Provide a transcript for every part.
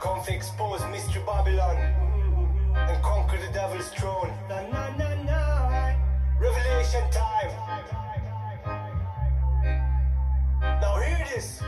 Come to expose Mystery Babylon and conquer the devil's throne. Na, na, na, na. Revelation time. Now hear this.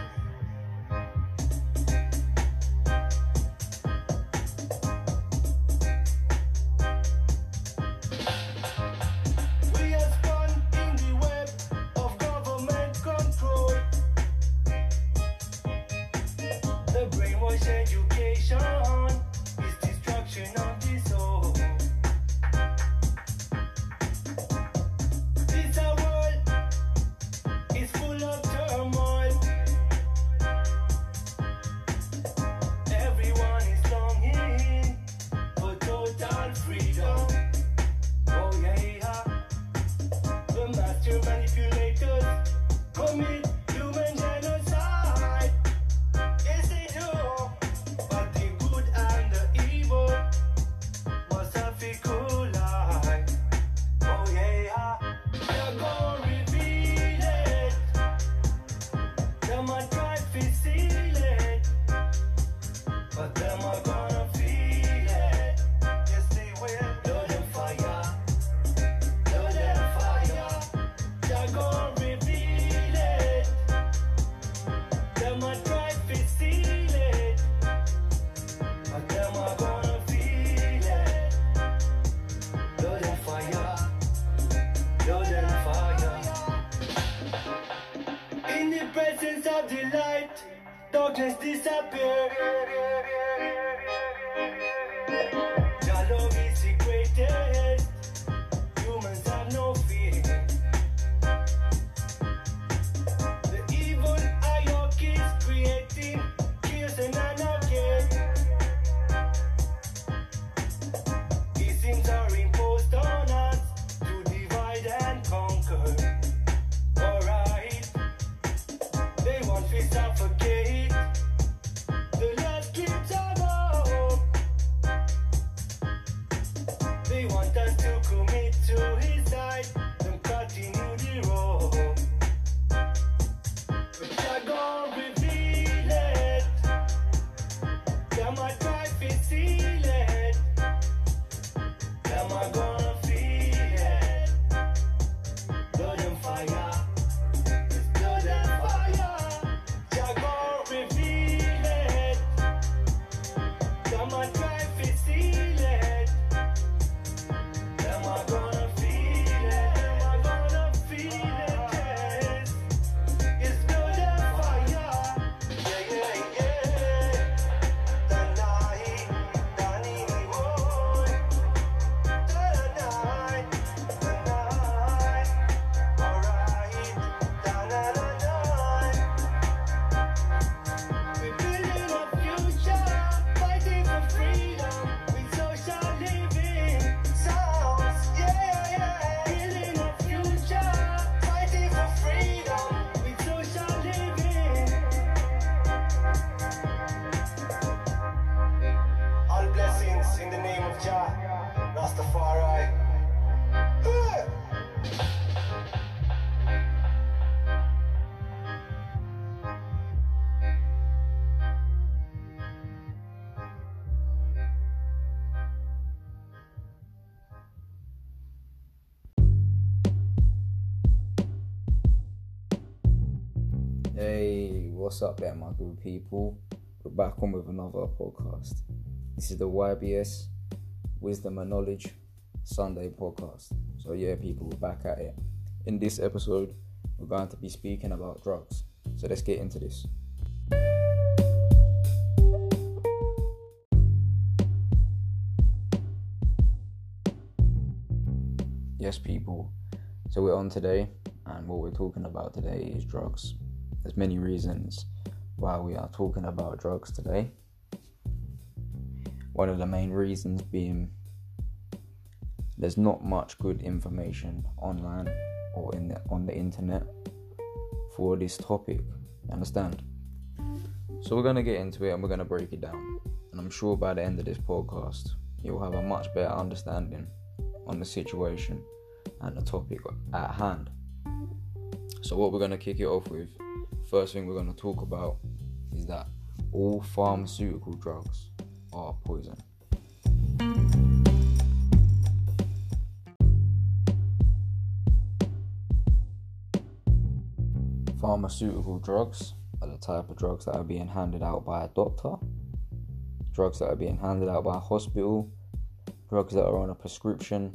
What's up there, my good people? We're back on with another podcast. This is the YBS Wisdom and Knowledge Sunday podcast. So, yeah, people, we're back at it. In this episode, we're going to be speaking about drugs. So, let's get into this. Yes, people. So, we're on today, and what we're talking about today is drugs. There's many reasons why we are talking about drugs today. One of the main reasons being there's not much good information online or in the, on the internet for this topic. You understand? So we're gonna get into it and we're gonna break it down. And I'm sure by the end of this podcast, you'll have a much better understanding on the situation and the topic at hand. So what we're gonna kick it off with, first thing we're gonna talk about is that all pharmaceutical drugs are poison. Pharmaceutical drugs are the type of drugs that are being handed out by a doctor, drugs that are being handed out by a hospital, drugs that are on a prescription,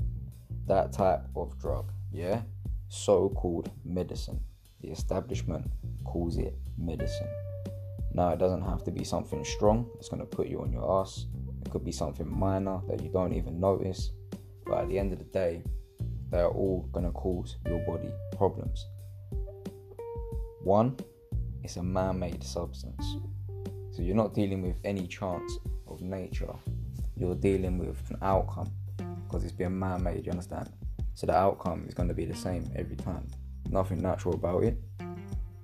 that type of drug, yeah? So called medicine. The establishment calls it medicine. Now, it doesn't have to be something strong that's going to put you on your ass. It could be something minor that you don't even notice. But at the end of the day, they are all going to cause your body problems. One, it's a man made substance. So you're not dealing with any chance of nature, you're dealing with an outcome because it's being man made, you understand? So the outcome is going to be the same every time. Nothing natural about it.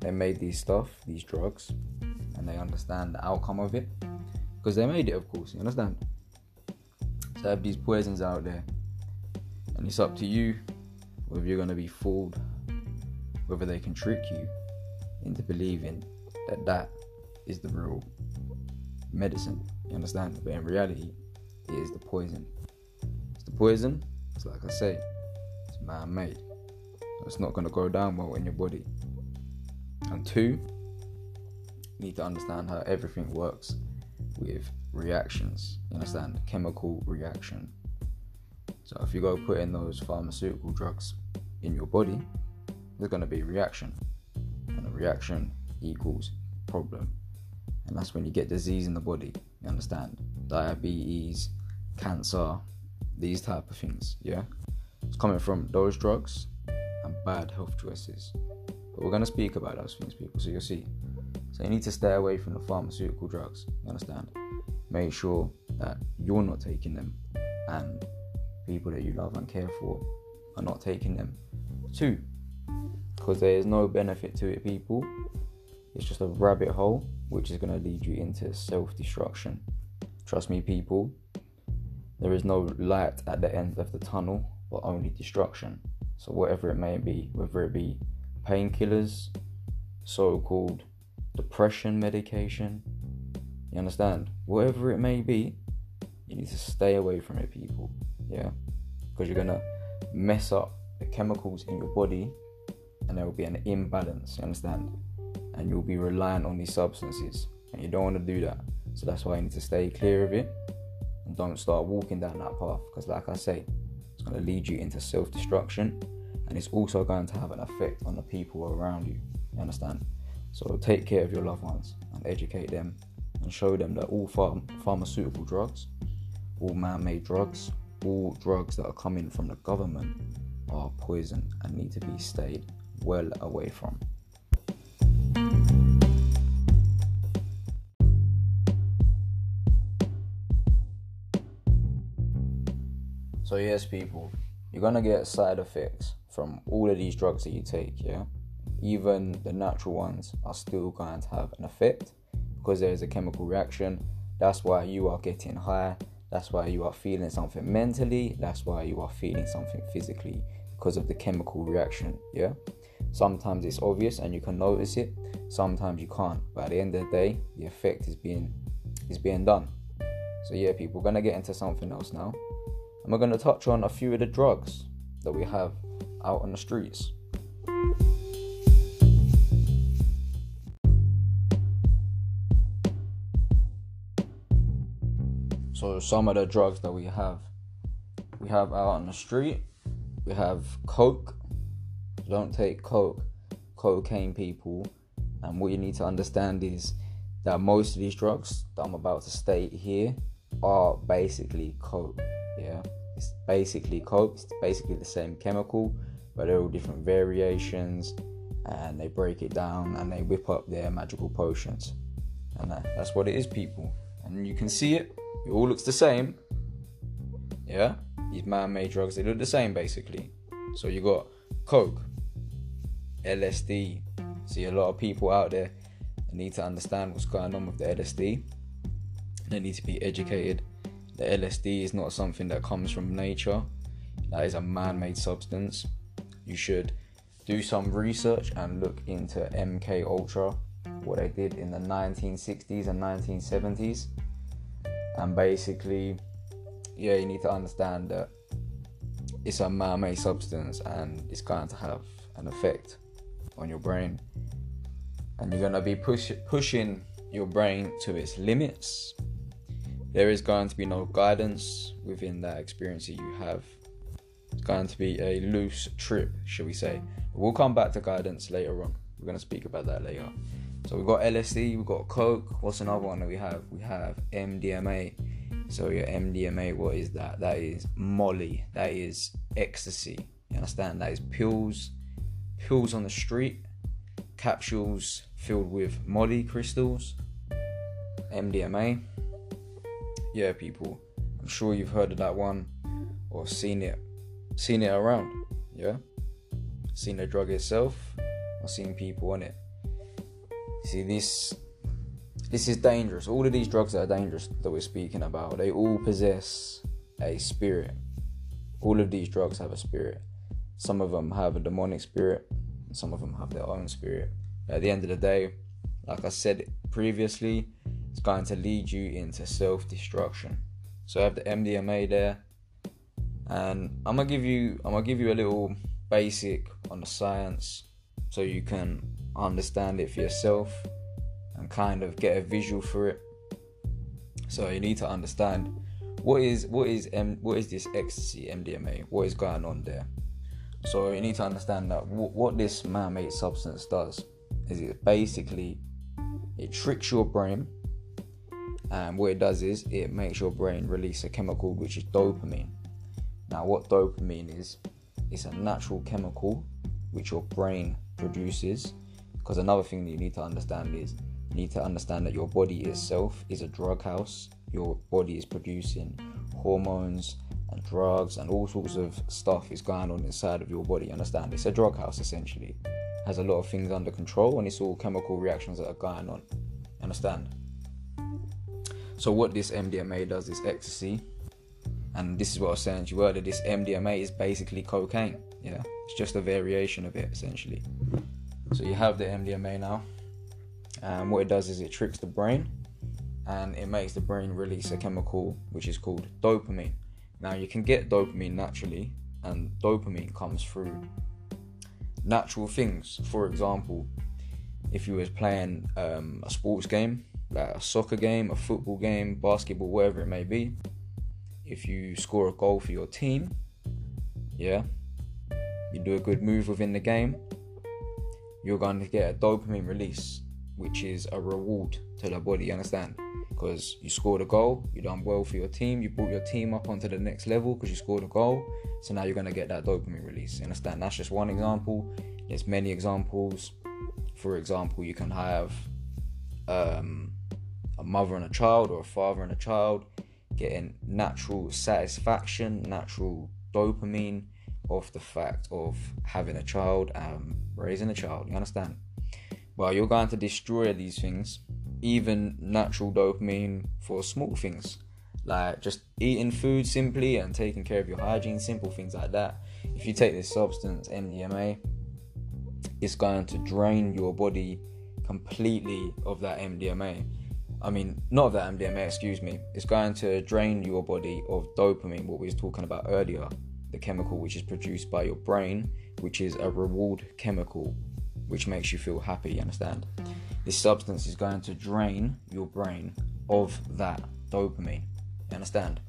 They made these stuff, these drugs, and they understand the outcome of it because they made it, of course. You understand? So have these poisons out there, and it's up to you whether you're going to be fooled, whether they can trick you into believing that that is the real medicine. You understand? But in reality, it is the poison. It's the poison. It's like I say, it's man-made. It's not going to go down well in your body. And two, you need to understand how everything works with reactions. You understand? Chemical reaction. So if you go put in those pharmaceutical drugs in your body, there's going to be a reaction And a reaction equals problem. And that's when you get disease in the body. You understand? Diabetes, cancer, these type of things. Yeah, it's coming from those drugs and bad health choices. But we're gonna speak about those things, people. So you'll see. So you need to stay away from the pharmaceutical drugs. You understand? Make sure that you're not taking them, and people that you love and care for are not taking them. too. because there is no benefit to it, people. It's just a rabbit hole which is going to lead you into self destruction. Trust me, people, there is no light at the end of the tunnel, but only destruction. So, whatever it may be, whether it be painkillers, so called depression medication, you understand? Whatever it may be, you need to stay away from it, people. Yeah? Because you're to mess up the chemicals in your body and there will be an imbalance, you understand? And you'll be reliant on these substances, and you don't want to do that. So that's why you need to stay clear of it and don't start walking down that path because, like I say, it's to lead you into self destruction and it's also going to have an effect on the people around you. You understand? So take care of your loved ones and educate them and show them that all pharm- pharmaceutical drugs, all man made drugs, all drugs that are coming from the government are poison and need to be stayed well away from. So, yes, people, you're gonna get side effects from all of these drugs that you take, yeah? Even the natural ones are still going to have an effect because there is a chemical reaction. That's why you are getting high. That's why you are feeling something mentally. That's why you are feeling something physically because of the chemical reaction, yeah? Sometimes it's obvious and you can notice it. Sometimes you can't. But at the end of the day, the effect is being is being done. So yeah, people, we're gonna get into something else now, and we're gonna touch on a few of the drugs that we have out on the streets. So some of the drugs that we have, we have out on the street, we have coke, don't take coke, cocaine, people. And what you need to understand is that most of these drugs that I'm about to state here are basically coke. Yeah, it's basically coke. It's basically the same chemical, but they're all different variations, and they break it down and they whip up their magical potions. And that, that's what it is, people. And you can see it. It all looks the same. Yeah, these man-made drugs they look the same basically. So you got coke, LSD. See a lot of people out there need to understand what's going on with the LSD. They need to be educated. The LSD is not something that comes from nature. That is a man-made substance. You should do some research and look into MK Ultra what they did in the 1960s and 1970s. And basically, yeah, you need to understand that it's a man made substance and it's going to have an effect on your brain. And you're going to be push- pushing your brain to its limits. There is going to be no guidance within that experience that you have. It's going to be a loose trip, shall we say. We'll come back to guidance later on. We're going to speak about that later. So we've got LSD, we've got Coke. What's another one that we have? We have MDMA. So your MDMA, what is that? That is Molly. That is ecstasy. You understand? That is pills, pills on the street, capsules filled with Molly crystals, MDMA. Yeah, people. I'm sure you've heard of that one or seen it, seen it around. Yeah, seen the drug itself or seen people on it. See this this is dangerous. All of these drugs that are dangerous that we're speaking about, they all possess a spirit. All of these drugs have a spirit. Some of them have a demonic spirit, some of them have their own spirit. At the end of the day, like I said previously, it's going to lead you into self-destruction. So I have the MDMA there, and I'm gonna give you I'm gonna give you a little basic on the science so you can understand it for yourself and kind of get a visual for it. So you need to understand what is what is M, what is this ecstasy MDMA? What is going on there? So you need to understand that w- what this man-made substance does is it basically it tricks your brain, and what it does is it makes your brain release a chemical which is dopamine. Now, what dopamine is? It's a natural chemical which your brain produces. Because another thing that you need to understand is you need to understand that your body itself is a drug house. Your body is producing hormones and drugs and all sorts of stuff is going on inside of your body. Understand? It's a drug house essentially. Has a lot of things under control and it's all chemical reactions that are going on. Understand? So what this MDMA does is ecstasy, and this is what I was saying to you earlier. This MDMA is basically cocaine. Yeah, it's just a variation of it essentially. So you have the MDMA now, and what it does is it tricks the brain, and it makes the brain release a chemical which is called dopamine. Now you can get dopamine naturally, and dopamine comes through natural things. For example, if you was playing um, a sports game, like a soccer game, a football game, basketball, whatever it may be, if you score a goal for your team, yeah, you do a good move within the game, you're going to get a dopamine release, which is a reward to the body. You understand? Because you scored a goal, you done well for your team, you brought your team up onto the next level because you scored a goal. So now you're going to get that dopamine release. You understand? That's just one example. There's many examples. For example, you can have um, a mother and a child, or a father and a child getting natural satisfaction, natural dopamine off the fact of having a child and raising a child. You understand? Well, you're going to destroy these things, even natural dopamine for small things like just eating food simply and taking care of your hygiene, simple things like that. If you take this substance, MDMA, it's going to drain your body completely of that MDMA. I mean, not that MDMA, excuse me. It's going to drain your body of dopamine, what we was talking about earlier, the chemical which is produced by your brain, which is a reward chemical, which makes you feel happy. You understand? This substance is going to drain your brain of that dopamine. You understand?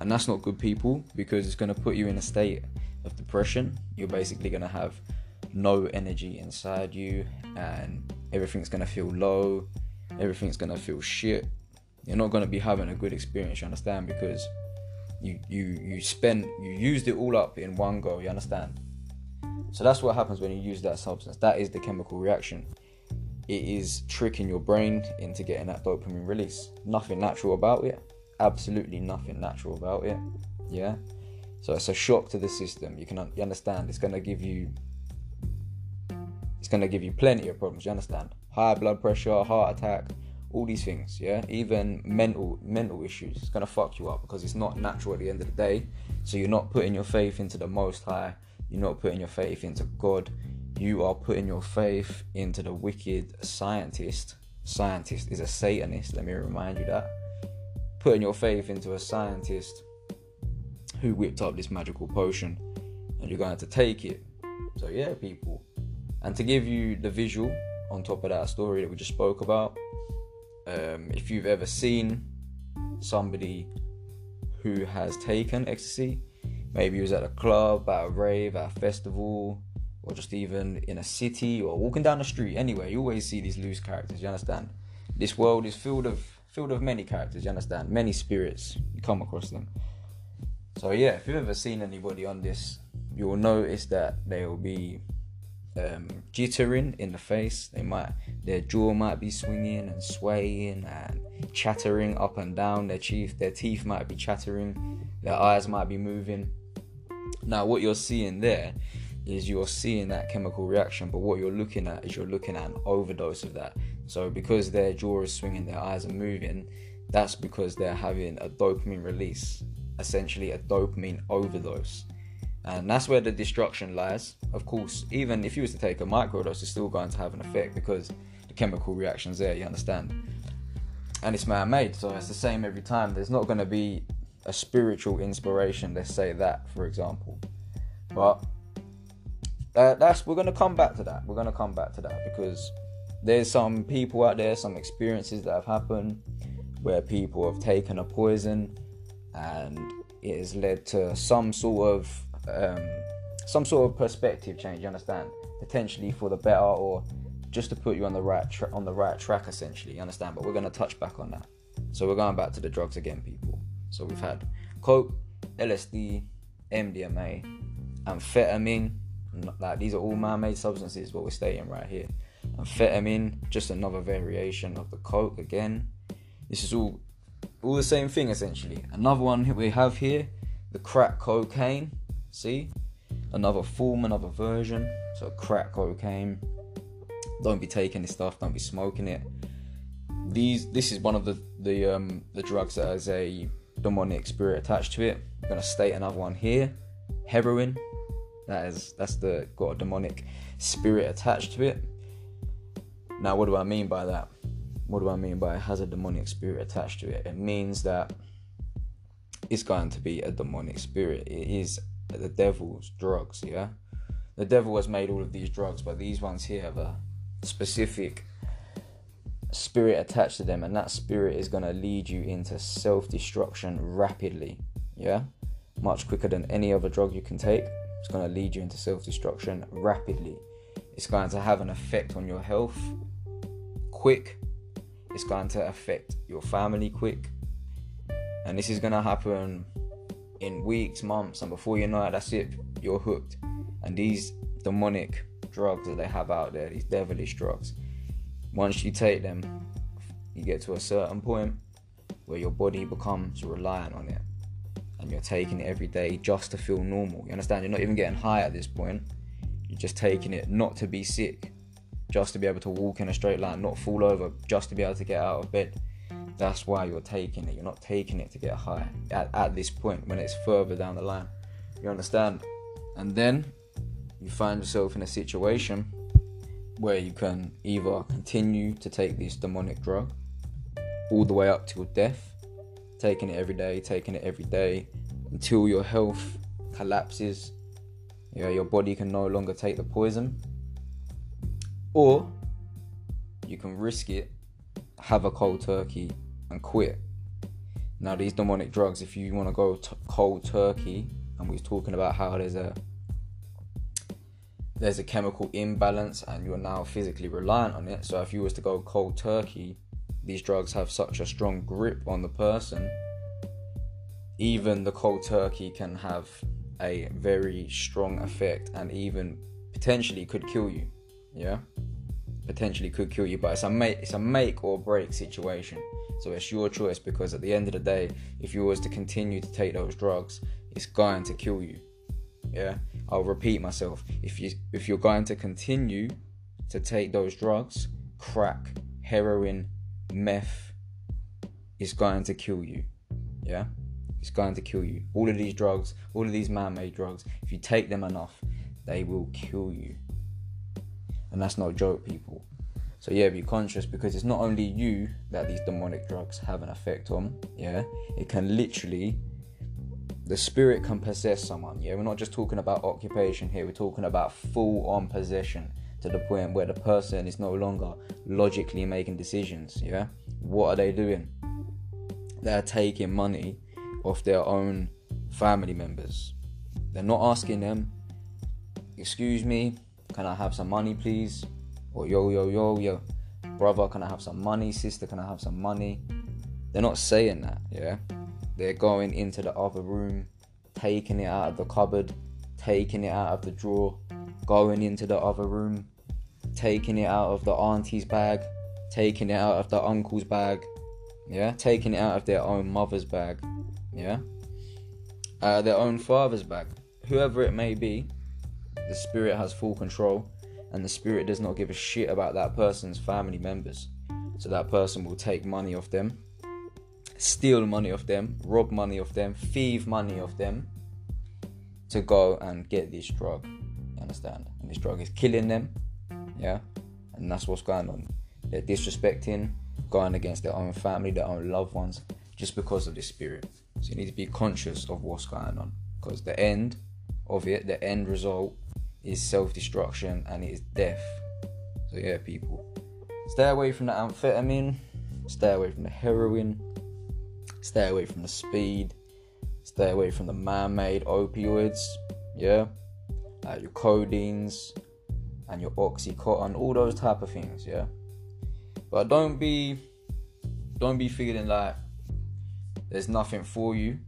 And that's not good, people, because it's going to put you in a state of depression. You're basically going to have no energy inside you, and everything's going to feel low. Everything's to feel shit. You're not to be having a good experience. You understand? Because you you you spent you used it all up in one go. You understand? So that's what happens when you use that substance. That is the chemical reaction. It is tricking your brain into getting that dopamine release. Nothing natural about it. Absolutely nothing natural about it. Yeah. So it's a shock to the system. You can you understand. It's gonna give you. It's gonna give you plenty of problems. You understand? High blood pressure, heart attack, all these things. Yeah. Even mental mental issues. It's gonna fuck you up because it's not natural at the end of the day. So you're not putting your faith into the Most High. You're not putting your faith into God. you are putting your faith into the wicked scientist. Scientist is a Satanist, let me remind you that. Putting your faith into a scientist who whipped up this magical potion and you're going to take it. So, yeah, people. And to give you the visual on top of that story that we just spoke about, um, if you've ever seen somebody who has taken ecstasy, maybe he was at a club, at a rave, at a festival, or just even in a city or walking down the street anywhere, you always see these loose characters, you understand? This world is filled of filled of many characters, you understand? Many spirits. You come across them. So yeah, if you've ever seen anybody on this, you will notice that they will be um, jittering in the face. They might their jaw might be swinging and swaying and chattering up and down. Their teeth their teeth might be chattering. Their eyes might be moving. Now, what you're seeing there is you're seeing that chemical reaction, but what you're looking at is you're looking at an overdose of that. So, because their jaw is swinging, their eyes are moving, that's because they're having a dopamine release, essentially a dopamine overdose. And that's where the destruction lies. Of course, even if you was to take a microdose, it's still going to have an effect because the chemical reaction's there, you understand? And it's man made, so it's the same every time. There's not going to be a spiritual inspiration, let's say that, for example. But uh, that's we're gonna come back to that. We're gonna come back to that because there's some people out there, some experiences that have happened where people have taken a poison and it has led to some sort of um, some sort of perspective change. You understand? Potentially for the better, or just to put you on the right tra- on the right track. Essentially, you understand? But we're gonna touch back on that. So we're going back to the drugs again, people. So we've had coke, LSD, MDMA, amphetamine. Like these are all man-made substances. What we're stating right here. Amphetamine, just another variation of the coke again. This is all all the same thing essentially. Another one we have here, the crack cocaine. See, another form, another version. So crack cocaine. Don't be taking this stuff. Don't be smoking it. These, this is one of the the um, the drugs that has a demonic spirit attached to it. I'm gonna state another one here. Heroin. That is that's the got a demonic spirit attached to it. Now, what do I mean by that? What do I mean by it has a demonic spirit attached to it? It means that it's going to be a demonic spirit. It is the devil's drugs, yeah? The devil has made all of these drugs, but these ones here have a specific spirit attached to them, and that spirit is going to lead you into self destruction rapidly, yeah? Much quicker than any other drug you can take. It's going to lead you into self destruction rapidly. It's going to have an effect on your health quick. It's going to affect your family quick. And this is going to happen in weeks, months, and before you know it, that's it. You're hooked. And these demonic drugs that they have out there, these devilish drugs, once you take them, you get to a certain point where your body becomes reliant on it. And you're taking it every day just to feel normal. You understand? You're not even getting high at this point. You're just taking it not to be sick, just to be able to walk in a straight line, not fall over, just to be able to get out of bed. That's why you're taking it. You're not taking it to get high at, at this point when it's further down the line. You understand? And then you find yourself in a situation where you can either continue to take this demonic drug all the way up till death, taking it every day, taking it every day until your health collapses. Yeah, your body can no longer take the poison. Or you can risk it, have a cold turkey, and quit. Now, these demonic drugs, if you want to go t- cold turkey, and we was talking about how there's a there's a chemical imbalance and you're now physically reliant on it. So if you was to go cold turkey, these drugs have such a strong grip on the person. Even the cold turkey can have a very strong effect and even potentially could kill you. Yeah, potentially could kill you, but it's a make it's a make or break situation. So it's your choice because at the end of the day, if you was to continue to take those drugs, it's going to kill you. Yeah, I'll repeat myself. If you if you're going to continue to take those drugs, crack, heroin, meth, it's going to kill you. Yeah, it's going to kill you. All of these drugs, all of these man-made drugs, if you take them enough, they will kill you. And that's not a joke, people. So yeah, be conscious because it's not only you that these demonic drugs have an effect on. Yeah, it can literally, the spirit can possess someone. Yeah, we're not just talking about occupation here. We're talking about full-on possession to the point where the person is no longer logically making decisions. Yeah, what are they doing? They're taking money off their own family members. They're not asking them, "Excuse me, can I have some money, please?" Or yo, yo, yo, yo, brother, can I have some money? Sister, can I have some money? They're not saying that, yeah? They're going into the other room, taking it out of the cupboard, taking it out of the drawer, going into the other room, taking it out of the auntie's bag, taking it out of the uncle's bag, yeah? Taking it out of their own mother's bag, yeah? Of their own father's bag. Whoever it may be, the spirit has full control and the spirit does not give a shit about that person's family members. So that person will take money off them, steal money off them, rob money off them, thieve money off them to go and get this drug. You understand? And this drug is killing them. Yeah? And that's what's going on. They're disrespecting, going against their own family, their own loved ones, just because of this spirit. So you need to be conscious of what's going on. Because the end of it, the end result is self destruction and it is death. So, yeah, people, stay away from the amphetamine, stay away from the heroin, stay away from the speed, stay away from the man made opioids, yeah, like your codeines and your oxycontin, all those type of things, yeah. But don't be, don't be feeling like there's nothing for you.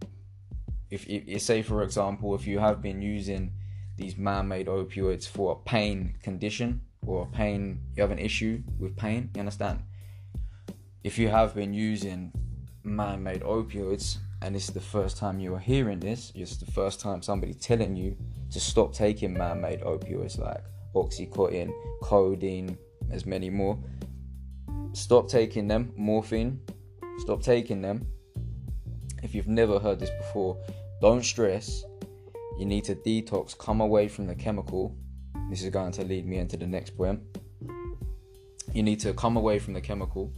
If, if say for example, if you have been using these man-made opioids for a pain condition or a pain you have an issue with pain you understand? If you have been using man-made opioids and this is the first time you are hearing this it's the first time somebody telling you to stop taking man-made opioids like oxycontin codeine there's many more stop taking them morphine stop taking them. If you've never heard this before don't stress you need to detox, come away from the chemical. This is going to lead me into the next poem. You need to come away from the chemical.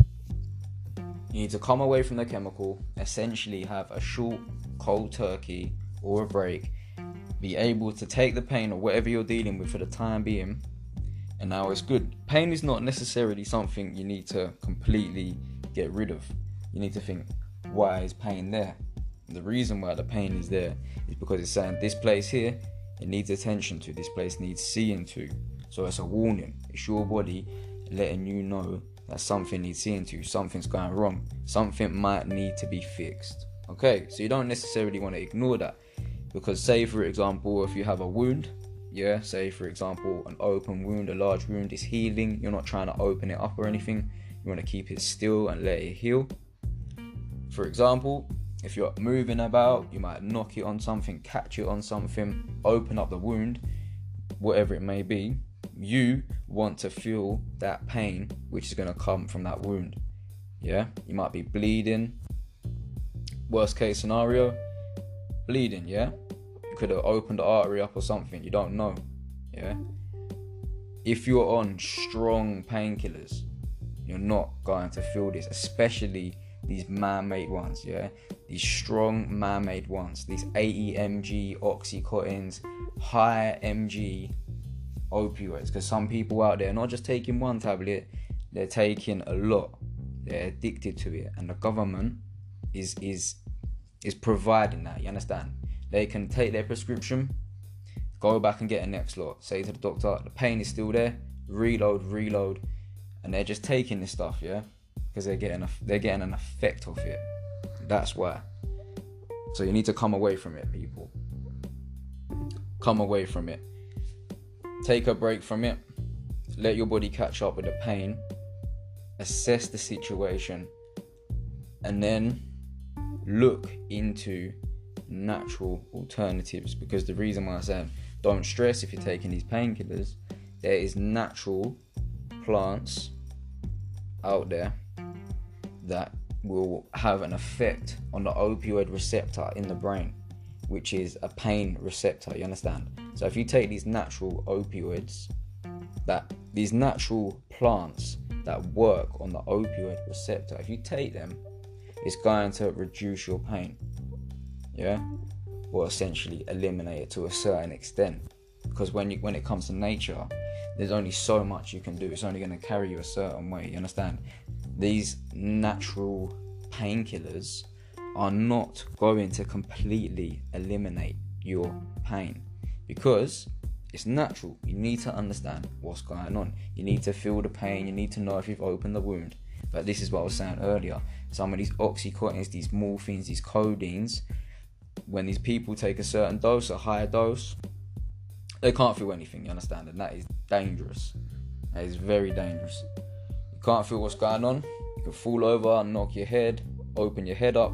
You need to come away from the chemical, essentially have a short, cold turkey or a break, be able to take the pain or whatever you're dealing with for the time being, and now it's good. Pain is not necessarily something you need to completely get rid of. You need to think, why is pain there? The reason why the pain is there is because it's saying this place here, it needs attention to, this place needs seeing to. So it's a warning. It's your body letting you know that something needs seeing to, something's going wrong, something might need to be fixed. Okay, so you don't necessarily want to ignore that because, say, for example, if you have a wound, yeah, say, for example, an open wound, a large wound is healing, you're not trying to open it up or anything, you want to keep it still and let it heal. For example, if you're moving about, you might knock it on something, catch it on something, open up the wound, whatever it may be. You want to feel that pain which is going to come from that wound. Yeah, you might be bleeding. Worst case scenario, bleeding. Yeah, you could have opened the artery up or something. You don't know. Yeah, if you're on strong painkillers, you're not going to feel this, especially these man-made ones, yeah, these strong man-made ones, these 80 mg oxycontins, high mg opioids. Because some people out there are not just taking one tablet, they're taking a lot. They're addicted to it, and the government is is is providing that. You understand? They can take their prescription, go back and get a next lot. Say to the doctor, the pain is still there. Reload, reload, and they're just taking this stuff, yeah because they're getting a, they're getting an effect of it. That's why. So you need to come away from it, people. Come away from it. Take a break from it. Let your body catch up with the pain. Assess the situation, and then look into natural alternatives. Because the reason why I said don't stress if you're taking these painkillers, there is natural plants out there that will have an effect on the opioid receptor in the brain, which is a pain receptor. You understand? So if you take these natural opioids that these natural plants that work on the opioid receptor, if you take them, it's going to reduce your pain. Yeah? Or essentially eliminate it to a certain extent. Because when you when it comes to nature, there's only so much you can do. It's only going to carry you a certain way. You understand? These natural painkillers are not going to completely eliminate your pain because it's natural. You need to understand what's going on. You need to feel the pain. You need to know if you've opened the wound. But this is what I was saying earlier. Some of these oxycontins, these morphines, these codeines, when these people take a certain dose, a higher dose, they can't feel anything. You understand? And that is dangerous. That is very dangerous. Can't feel what's going on. You can fall over, and knock your head, open your head up.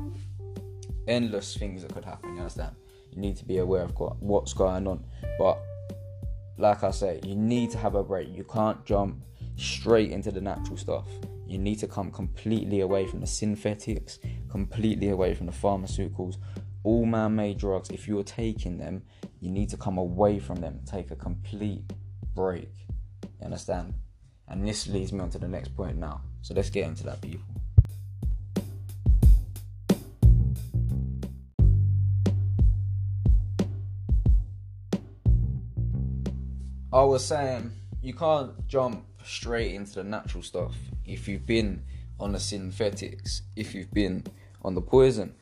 Endless things that could happen. You understand? You need to be aware of what's going on. But like I say, you need to have a break. You can't jump straight into the natural stuff. You need to come completely away from the synthetics, completely away from the pharmaceuticals, all man made drugs. If you're taking them, you need to come away from them, take a complete break. You understand? And this leads me on to the next point now. So let's get into that, people. I was saying you can't jump straight into the natural stuff if you've been on the synthetics, if you've been on the poison.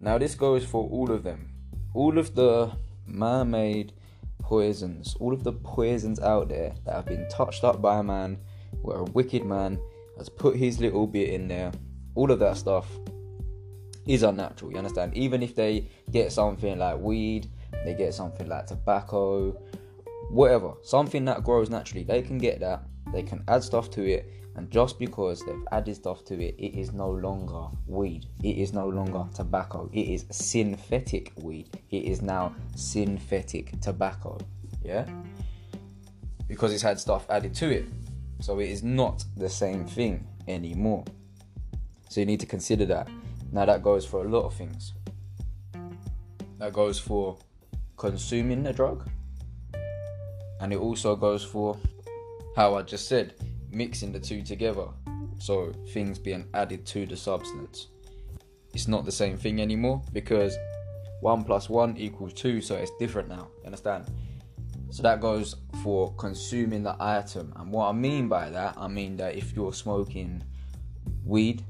Now, this goes for all of them. All of the man made poisons, all of the poisons out there that have been touched up by a man where a wicked man has put his little bit in there, all of that stuff is unnatural. You understand? Even if they get something like weed, they get something like tobacco, whatever, something that grows naturally, they can get that, they can add stuff to it, and just because they've added stuff to it, it is no longer weed, it is no longer tobacco, it is synthetic weed, it is now synthetic tobacco, yeah, because it's had stuff added to it, so it is not the same thing anymore. So you need to consider that. Now, that goes for a lot of things. That goes for consuming the drug, and it also goes for how I just said mixing the two together. So things being added to the substance. It's not the same thing anymore because one plus one equals two, so it's different now. Understand? So that goes for consuming the item. And what I mean by that, I mean that if you're smoking weed,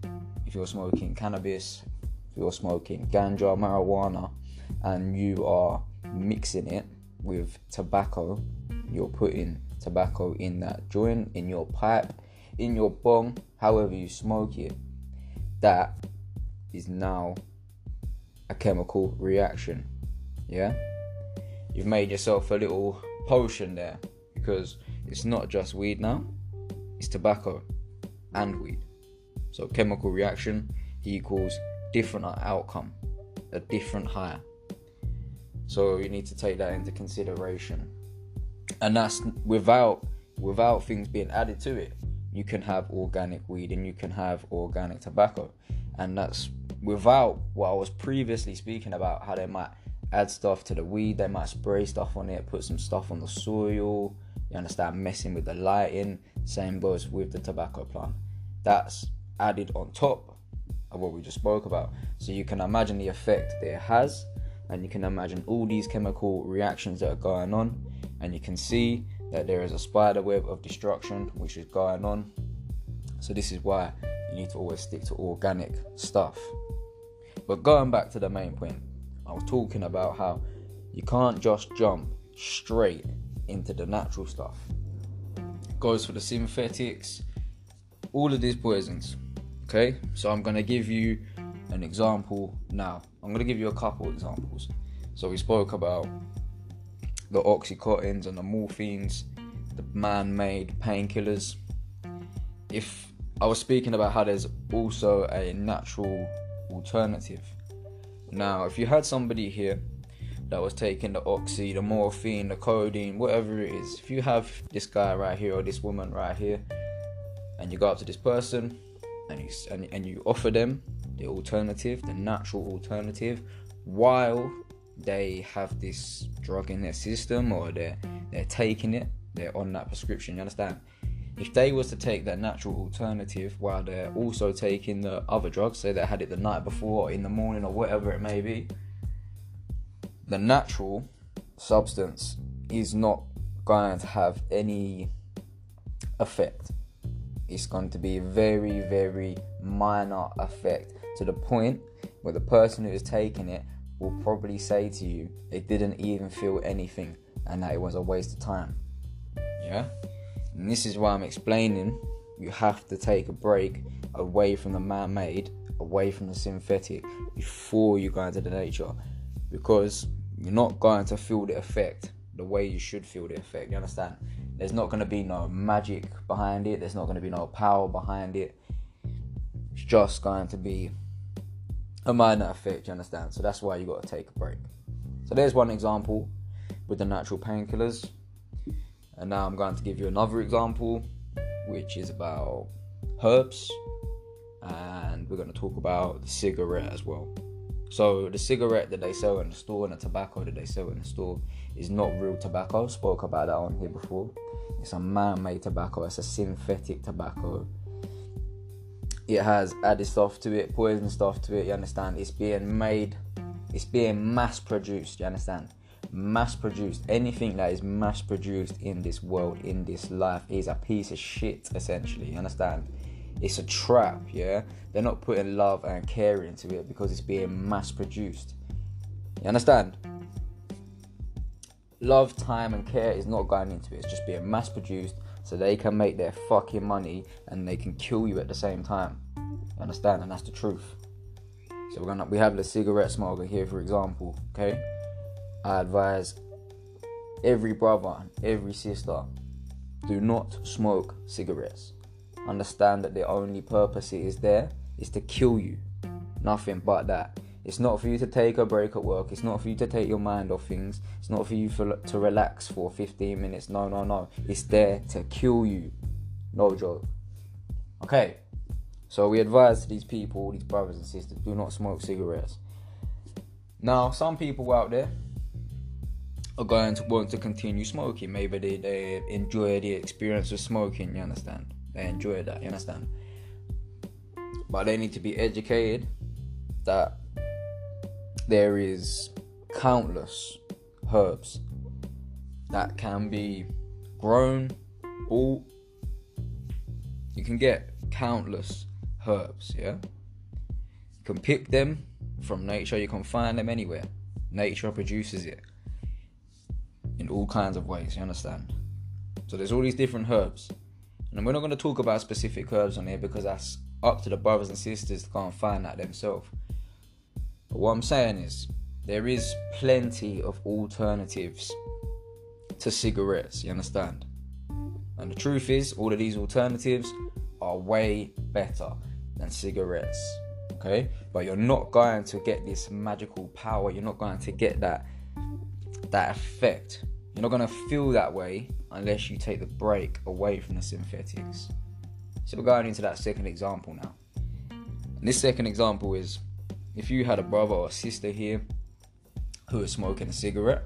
if you're smoking cannabis, if you're smoking ganja, marijuana, and you are mixing it with tobacco, you're putting tobacco in that joint, in your pipe, in your bong, however you smoke it, that is now a chemical reaction. Yeah? You've made yourself a little potion there because it's not just weed now, it's tobacco and weed. So, chemical reaction equals different outcome, a different higher. So, you need to take that into consideration and that's without without things being added to it. You can have organic weed and you can have organic tobacco, and that's without what I was previously speaking about how they might add stuff to the weed, they might spray stuff on it, put some stuff on the soil. You understand, messing with the lighting. Same goes with the tobacco plant. That's added on top of what we just spoke about. So you can imagine the effect that it has, and you can imagine all these chemical reactions that are going on and you can see that there is a spider web of destruction which is going on. So, this is why you need to always stick to organic stuff. But going back to the main point, I was talking about how you can't just jump straight into the natural stuff. Goes for the synthetics, all of these poisons. Okay, so I'm gonna give you an example now. I'm gonna give you a couple examples. So we spoke about the oxycontins and the morphines, the man-made painkillers. If I was speaking about how there's also a natural alternative. Now, if you had somebody here that was taking the oxy, the morphine, the codeine, whatever it is, if you have this guy right here or this woman right here, and you go up to this person and you and, and you offer them the alternative, the natural alternative, while they have this drug in their system or they're they're taking it, they're on that prescription. You understand? If they was to take their natural alternative while they're also taking the other drugs, say they had it the night before, or in the morning, or whatever it may be, the natural substance is not going to have any effect. It's going to be a very, very minor effect to the point where the person who is taking it will probably say to you it didn't even feel anything and that it was a waste of time. Yeah? And this is why I'm explaining you have to take a break away from the man made, away from the synthetic before you go into the nature because you're not going to feel the effect the way you should feel the effect. You understand? There's not going to be no magic behind it, there's not going to be no power behind it. It's just going to be a minor effect, you understand? So that's why you got to take a break. So there's one example with the natural painkillers. And now I'm going to give you another example, which is about herbs. And we're going to talk about the cigarette as well. So the cigarette that they sell in the store and the tobacco that they sell in the store is not real tobacco. I Spoke about that on here before. It's a man-made tobacco. It's a synthetic tobacco. It has added stuff to it, poison stuff to it. You understand? It's being made. It's being mass-produced. You understand? Mass-produced. Anything that is mass-produced in this world, in this life, is a piece of shit. Essentially, you understand? It's a trap. Yeah, they're not putting love and care into it because it's being mass-produced. You understand? love, time, and care is not going into it. It's just being mass produced so they can make their fucking money and they can kill you at the same time. You understand? And that's the truth. So we're gonna we have the cigarette smoker here, for example. Okay, I advise every brother and every sister do not smoke cigarettes. Understand that the only purpose it is there is to kill you. Nothing but that. It's not for you to take a break at work. It's not for you to take your mind off things. It's not for you for, to relax for 15 minutes. No, no, no. It's there to kill you. No joke. Okay. So we advise these people, these brothers and sisters, do not smoke cigarettes. Now, some people out there are going to want to continue smoking. Maybe they, they enjoy the experience of smoking, you understand? They enjoy that, you understand? But they need to be educated that there is countless herbs that can be grown, bought. You can get countless herbs, yeah? You can pick them from nature, you can find them anywhere. Nature produces it in all kinds of ways, you understand? So there's all these different herbs. And we're not going to talk about specific herbs on here because that's up to the brothers and sisters to go and find that themselves. But what I'm saying is, there is plenty of alternatives to cigarettes, you understand? And the truth is, all of these alternatives are way better than cigarettes, okay? But you're not going to get this magical power, you're not going to get that that effect. You're not going to feel that way unless you take the break away from the synthetics. So we're going into that second example now. And this second example is if you had a brother or sister here who is smoking a cigarette,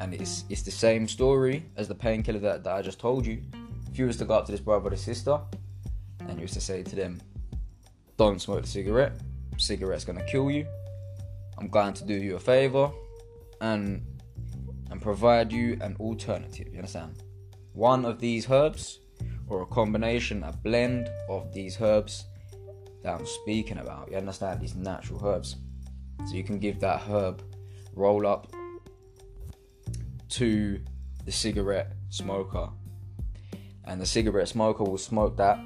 and it's it's the same story as the painkiller that, that I just told you. If you was to go up to this brother or sister, and you was to say to them, "Don't smoke the cigarette. Cigarette's gonna kill you. I'm going to do you a favor, and and provide you an alternative." You understand? One of these herbs, or a combination, a blend of these herbs that I'm speaking about. You understand these natural herbs. So you can give that herb roll up to the cigarette smoker. And the cigarette smoker will smoke that,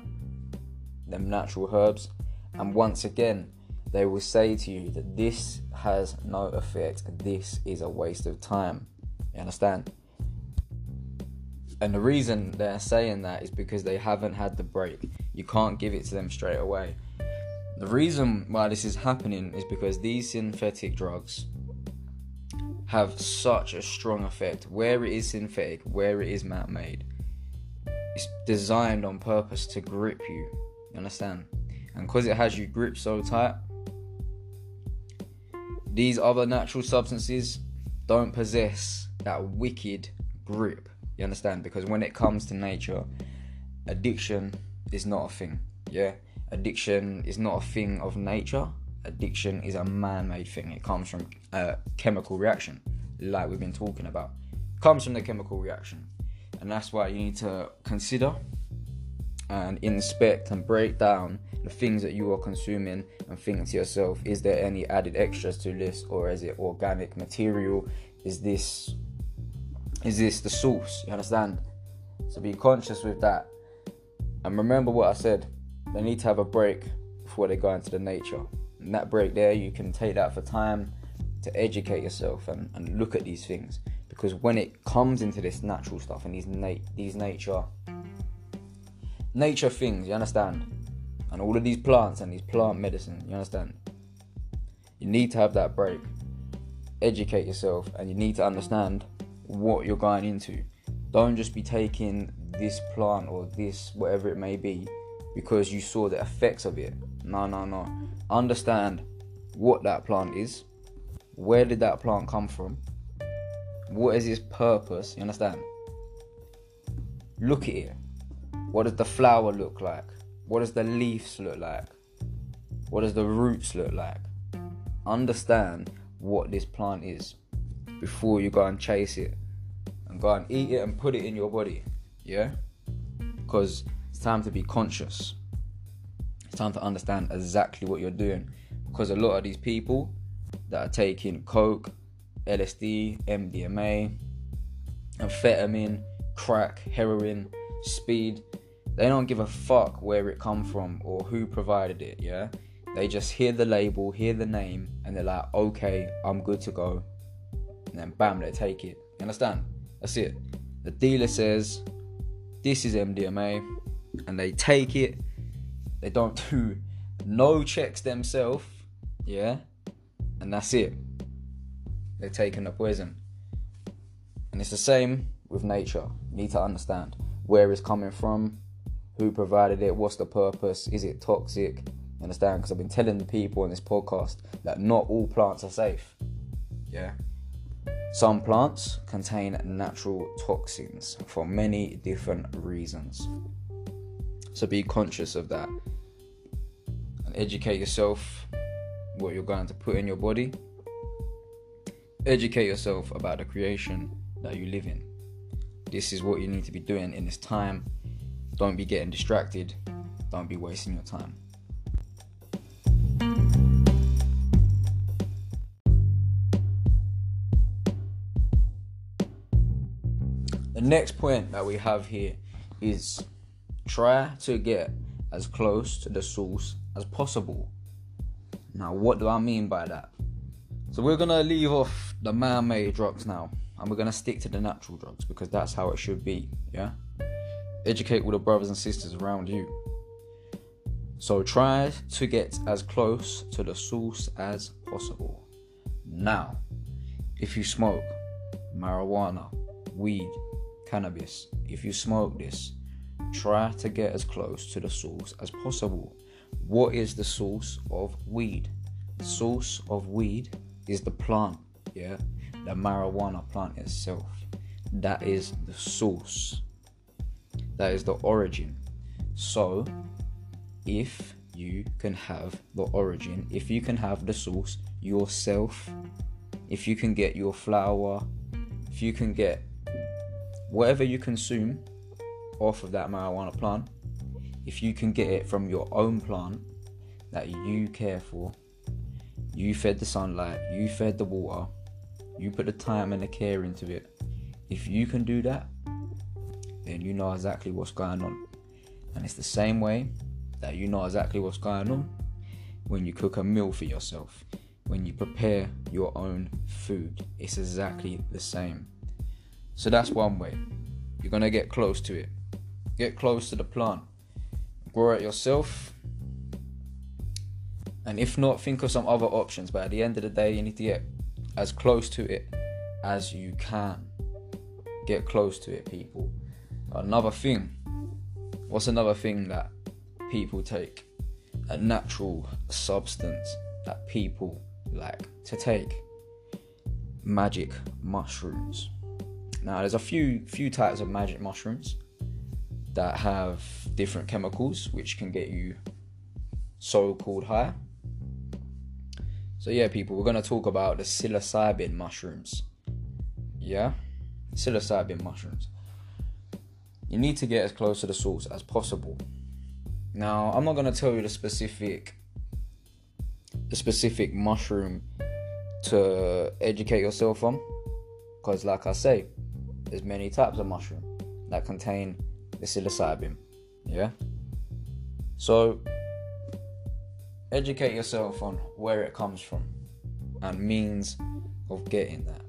them natural herbs. And once again, they will say to you that this has no effect, this is a waste of time. You understand? And the reason they're saying that is because they haven't had the break. You can't give it to them straight away. The reason why this is happening is because these synthetic drugs have such a strong effect. Where it is synthetic, where it is man made, it's designed on purpose to grip you. You understand? And because it has you gripped so tight, these other natural substances don't possess that wicked grip. You understand? Because when it comes to nature, addiction is not a thing. Yeah, addiction is not a thing of nature. Addiction is a man-made thing. It comes from a chemical reaction, like we've been talking about. comes from the chemical reaction, and that's why you need to consider and inspect and break down the things that you are consuming and think to yourself is there any added extras to this or is it organic material is this is this the source? You understand? So be conscious with that. And remember what i said. They need to have a break before they go into the nature. And that break there you can take that for time to educate yourself and, and look at these things. Because when it comes into this natural stuff and these nat- these nature nature things you understand? And all of these plants and these plant medicine you understand? You need to have that break. Educate yourself and you need to understand what you're going into. Don't just be taking this plant or this whatever it may be because you saw the effects of it. No no no. Understand what that plant is. Where did that plant come from? What is its purpose? You understand? Look at it. What does the flower look like? What does the leaves look like? What does the roots look like? Understand what this plant is before you go and chase it go and eat it and put it in your body yeah? Because it's time to be conscious. It's time to understand exactly what you're doing. Because a lot of these people that are taking coke lsd mdma amphetamine crack heroin speed they don't give a fuck where it come from or who provided it yeah? They just hear the label hear the name and they're like okay i'm good to go. And then bam they take it. You understand that's it the dealer says this is mdma and they take it they don't do no checks themselves yeah and that's it they're taking the poison and it's the same with nature you need to understand where it's coming from who provided it, what's the purpose, is it toxic? Understand? Because I've been telling the people on this podcast that not all plants are safe. Yeah. Some plants contain natural toxins for many different reasons. So be conscious of that and educate yourself what you're going to put in your body. Educate yourself about the creation that you live in. This is what you need to be doing in this time don't be getting distracted. Don't be wasting your time. Next point that we have here is try to get as close to the source as possible. Now, what do I mean by that? So, we're gonna leave off the man made drugs now and we're gonna stick to the natural drugs because that's how it should be, yeah? educate all the brothers and sisters around you. So try to get as close to the source as possible. Now, if you smoke marijuana, weed, cannabis, if you smoke this, try to get as close to the source as possible. What is the source of weed? The source of weed is the plant, yeah, the marijuana plant itself. That is the source that is the origin. So, if you can have the origin, if you can have the source yourself, if you can get your flower, if you can get whatever you consume off of that marijuana plant, if you can get it from your own plant that you care for, you fed the sunlight, you fed the water, you put the time and the care into it. If you can do that, then you know exactly what's going on. And it's the same way that you know exactly what's going on when you cook a meal for yourself, when you prepare your own food. It's exactly the same. So that's one way. You're going to get close to it. Get close to the plant. Grow it yourself. And if not, think of some other options. But at the end of the day, you need to get as close to it as you can. Get close to it, people. Another thing. What's another thing that people take? A natural substance that people like to take. Magic mushrooms. Now there's a few few types of magic mushrooms. that have different chemicals which can get you so called high. So, yeah, people, we're to talk about the psilocybin mushrooms. Yeah? Psilocybin mushrooms. You need to get as close to the source as possible. Now, I'm not to tell you the specific the specific mushroom to educate yourself on because like I say, there's many types of mushroom that contain the psilocybin. Yeah? So educate yourself on where it comes from and means of getting that.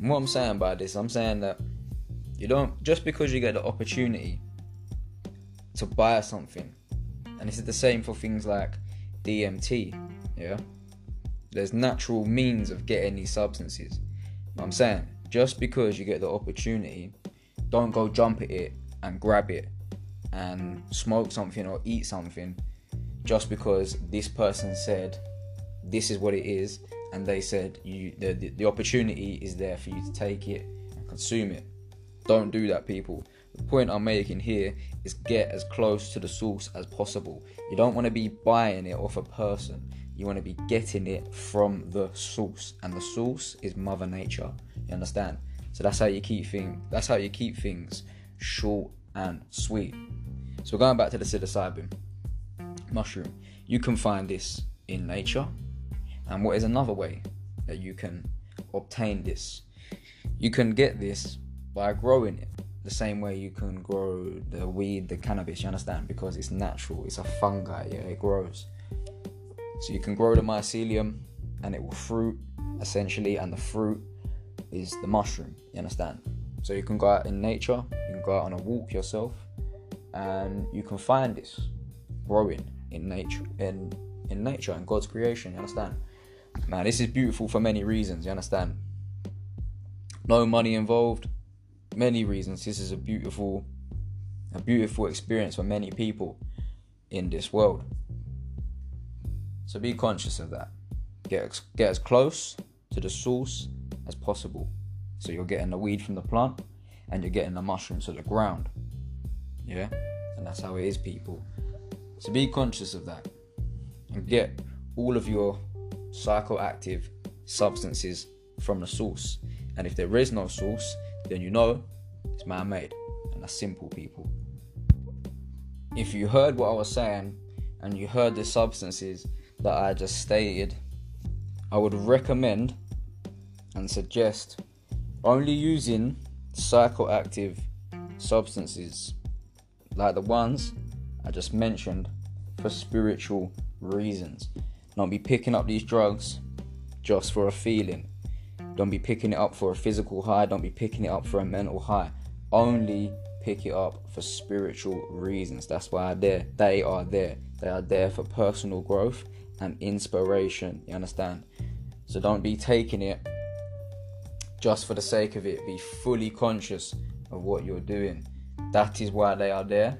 And what I'm saying by this, I'm saying that you don't just because you get the opportunity to buy something, and this is the same for things like DMT, yeah. There's natural means of getting these substances. I'm saying, just because you get the opportunity, don't go jump at it and grab it and smoke something or eat something just because this person said this is what it is and they said you the, the, the opportunity is there for you to take it and consume it. Don't do that people. The point i'm making here is get as close to the source as possible. You don't want to be buying it off a person. You want to be getting it from the source. And the source is mother nature you understand so that's how you keep things that's how you keep things short and sweet so going back to the psilocybin mushroom. You can find this in nature. And what is another way that you can obtain this? You can get this by growing it the same way you can grow the weed, the cannabis, you understand? Because it's natural, it's a fungi, yeah, it grows. So you can grow the mycelium and it will fruit essentially, and the fruit is the mushroom, you understand? So you can go out in nature, you can go out on a walk yourself, and you can find this growing in nature in in nature in God's creation. You understand? Man, this is beautiful for many reasons. You understand? No money involved. Many reasons. This is a beautiful, a beautiful experience for many people in this world. So be conscious of that. Get get as close to the source as possible. So you're getting the weed from the plant, and you're getting the mushrooms to the ground. Yeah, and that's how it is, people. So be conscious of that and get all of your psychoactive substances from the source. And if there is no source, then you know it's man made. And that's simple, people. If you heard what I was saying and you heard the substances that I just stated, I would recommend and suggest only using psychoactive substances like the ones I just mentioned for spiritual reasons. Don't be picking up these drugs just for a feeling. Don't be picking it up for a physical high. Don't be picking it up for a mental high. Only pick it up for spiritual reasons. That's why they're They are there. They are there for personal growth and inspiration. You understand? So don't be taking it just for the sake of it. Be fully conscious of what you're doing. That is why they are there.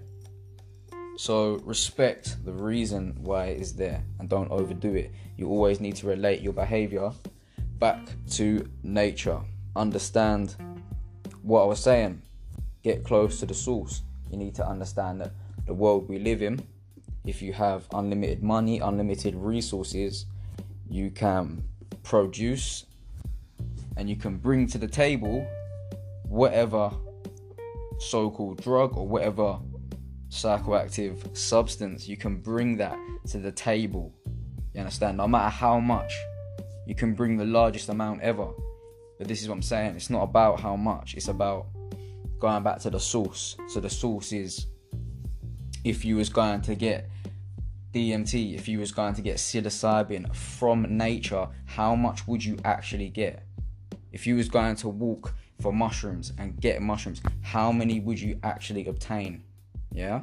So respect the reason why it is there and don't overdo it. You always need to relate your behavior back to nature. Understand what I was saying. Get close to the source. You need to understand that the world we live in, if you have unlimited money, unlimited resources, you can produce and you can bring to the table whatever so called drug or whatever psychoactive substance, you can bring that to the table. You understand? No matter how much, you can bring the largest amount ever. But this is what I'm saying. It's not about how much, it's about going back to the source. So the source is if you was going to get DMT, if you was going to get psilocybin from nature, how much would you actually get? If you was going to walk for mushrooms and get mushrooms, how many would you actually obtain? Yeah?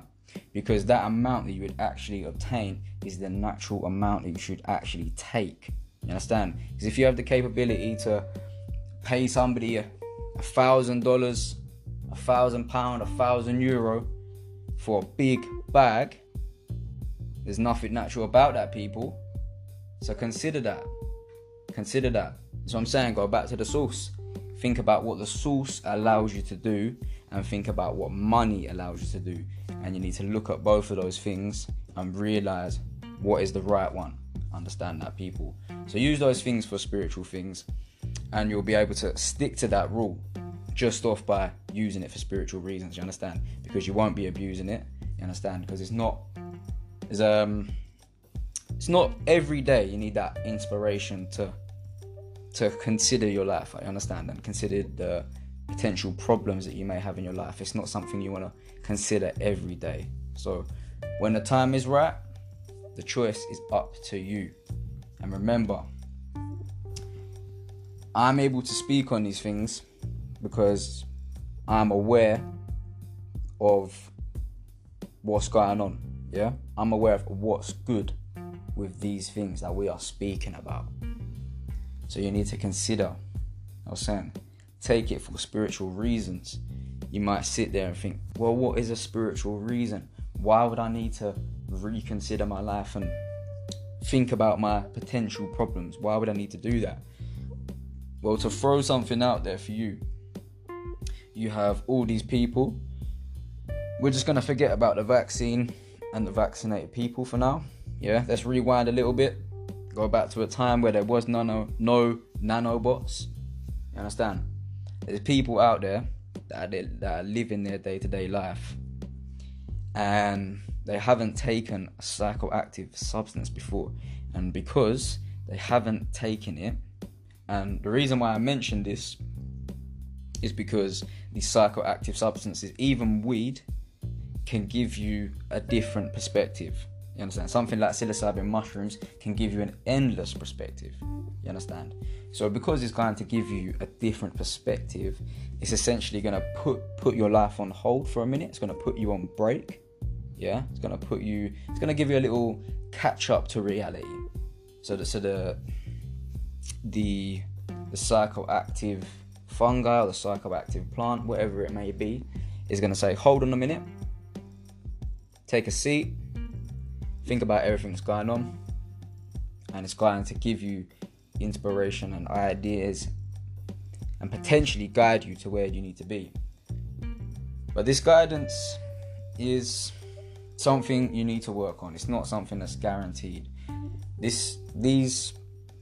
Because that amount that you would actually obtain is the natural amount that you should actually take. You understand? Because if you have the capability to pay somebody a thousand dollars, a thousand pound, a thousand euro for a big bag, there's nothing natural about that, people. So consider that. Consider that. So I'm saying go back to the source. Think about what the source allows you to do and think about what money allows you to do. And you need to look at both of those things and realize what is the right one. Understand that, people. So use those things for spiritual things, and you'll be able to stick to that rule just off by using it for spiritual reasons. You understand? Because you won't be abusing it. You understand? Because it's not. It's um. It's not every day you need that inspiration to to consider your life. I understand and consider the potential problems that you may have in your life. It's not something you want to consider every day. So when the time is right, the choice is up to you. And remember, I'm able to speak on these things because I'm aware of what's going on. Yeah, I'm aware of what's good with these things that we are speaking about. So you need to consider, I was saying, take it for spiritual reasons. You might sit there and think, well, what is a spiritual reason? Why would I need to reconsider my life and think about my potential problems? Why would I need to do that? Well, to throw something out there for you, you have all these people. We're just going to forget about the vaccine and the vaccinated people for now. Yeah, let's rewind a little bit. Go back to a time where there was nano, no nanobots. You understand? There's people out there that are, that are living their day to day life and they haven't taken a psychoactive substance before. And because they haven't taken it, and the reason why I mentioned this is because these psychoactive substances, even weed, can give you a different perspective. You understand? Something like psilocybin mushrooms can give you an endless perspective. You understand? So because it's going to give you a different perspective, it's essentially going to put put your life on hold for a minute. It's going to put you on break. Yeah, it's going to put you. It's going to give you a little catch up to reality. So the so the the the psychoactive fungi or the psychoactive plant, whatever it may be, is going to say, hold on a minute, take a seat, think about everything that's going on, and it's going to give you inspiration and ideas and potentially guide you to where you need to be. But this guidance is something you need to work on. It's not something that's guaranteed. This these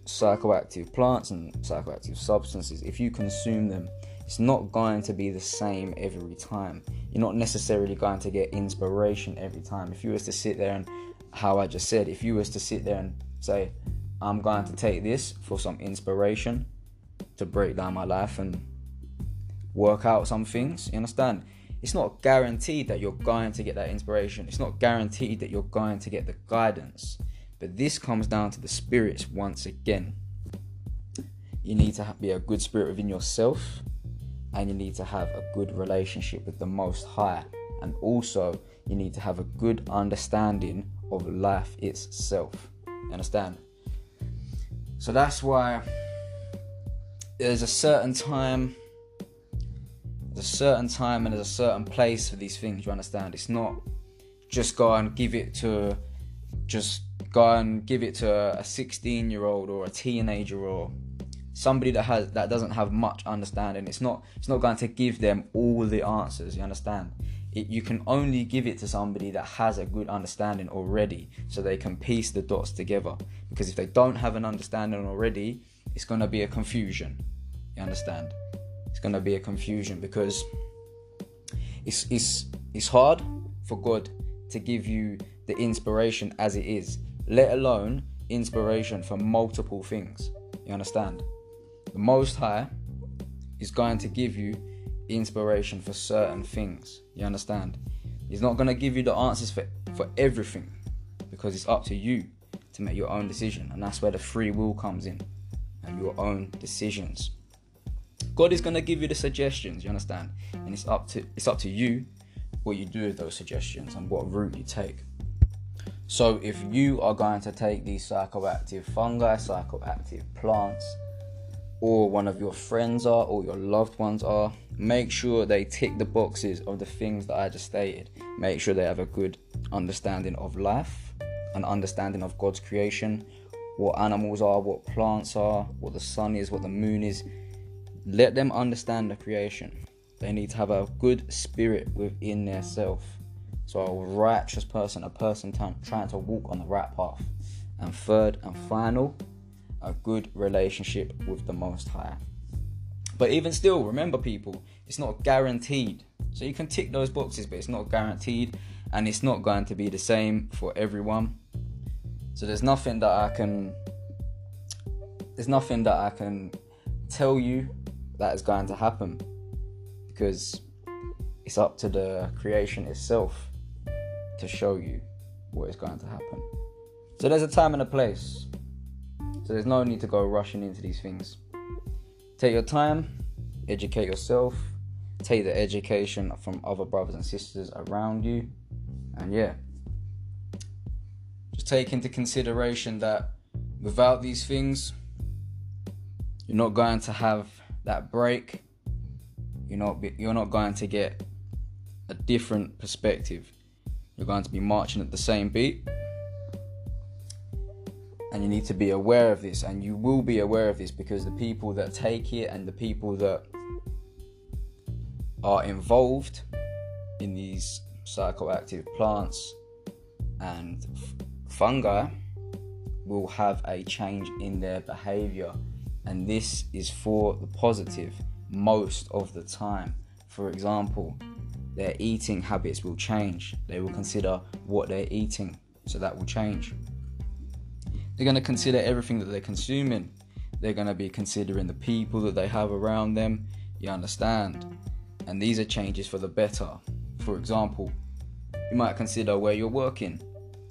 psychoactive plants and psychoactive substances, if you consume them, it's not going to be the same every time. You're not necessarily going to get inspiration every time. If you was to sit there and how I just said, if you was to sit there and say, I'm going to take this for some inspiration to break down my life and work out some things, you understand? It's not guaranteed that you're going to get that inspiration. It's not guaranteed that you're going to get the guidance. But this comes down to the spirits once again. You need to be a good spirit within yourself, and you need to have a good relationship with the Most High. And also, you need to have a good understanding of life itself. Understand? So that's why there's a certain time, there's a certain time, and there's a certain place for these things. You understand? It's not just go and give it to just go and give it to a 16 year old or a teenager or somebody that has that doesn't have much understanding it's not it's not going to give them all the answers you understand it, you can only give it to somebody that has a good understanding already so they can piece the dots together because if they don't have an understanding already it's going to be a confusion you understand it's going to be a confusion because it's it's it's hard for god to give you the inspiration as it is let alone inspiration for multiple things. You understand? The Most High is going to give you inspiration for certain things. You understand? He's not going to give you the answers for, for everything because it's up to you to make your own decision. And that's where the free will comes in and your own decisions. God is going to give you the suggestions, you understand? And it's up to it's up to you what you do with those suggestions and what route you take. So, if you are going to take these psychoactive fungi, psychoactive plants, or one of your friends are, or your loved ones are, make sure they tick the boxes of the things that I just stated. Make sure they have a good understanding of life, an understanding of God's creation, what animals are, what plants are, what the sun is, what the moon is. Let them understand the creation. They need to have a good spirit within their self. So a righteous person, a person trying to walk on the right path. And third and final, a good relationship with the Most High. But even still, remember people, it's not guaranteed. So you can tick those boxes, but it's not guaranteed and it's not going to be the same for everyone. So there's nothing that I can there's nothing that I can tell you that is going to happen because it's up to the creation itself to show you what is going to happen. So there's a time and a place. So there's no need to go rushing into these things. Take your time, educate yourself, take the education from other brothers and sisters around you, and yeah. Just take into consideration that without these things, you're not going to have that break. You're not you're not going to get a different perspective. You're going to be marching at the same beat. And you need to be aware of this, and you will be aware of this because the people that take it and the people that are involved in these psychoactive plants and f- fungi will have a change in their behavior, and this is for the positive most of the time. For example, their eating habits will change, they will consider what they're eating, so that will change. They're going to consider everything that they're consuming. They're going to be considering the people that they have around them. You understand? And these are changes for the better. For example, you might consider where you're working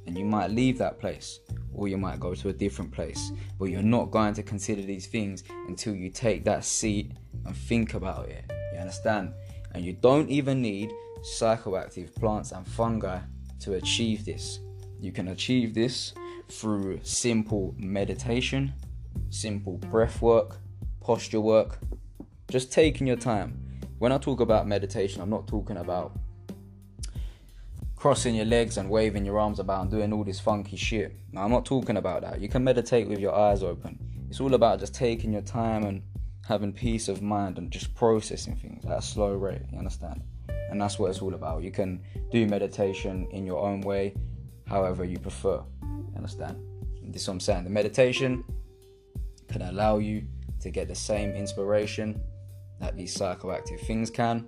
and you might leave that place or you might go to a different place. But you're not going to consider these things until you take that seat and think about it. You understand? And you don't even need psychoactive plants and fungi to achieve this. You can achieve this through simple meditation, simple breath work, posture work, just taking your time. When I talk about meditation, I'm not talking about crossing your legs and waving your arms about and doing all this funky shit. No, I'm not talking about that. You can meditate with your eyes open. It's all about just taking your time and having peace of mind and just processing things at a slow rate. You understand? And that's what it's all about. You can do meditation in your own way, however you prefer. Understand? This is what I'm saying. The meditation can allow you to get the same inspiration that these psychoactive things can.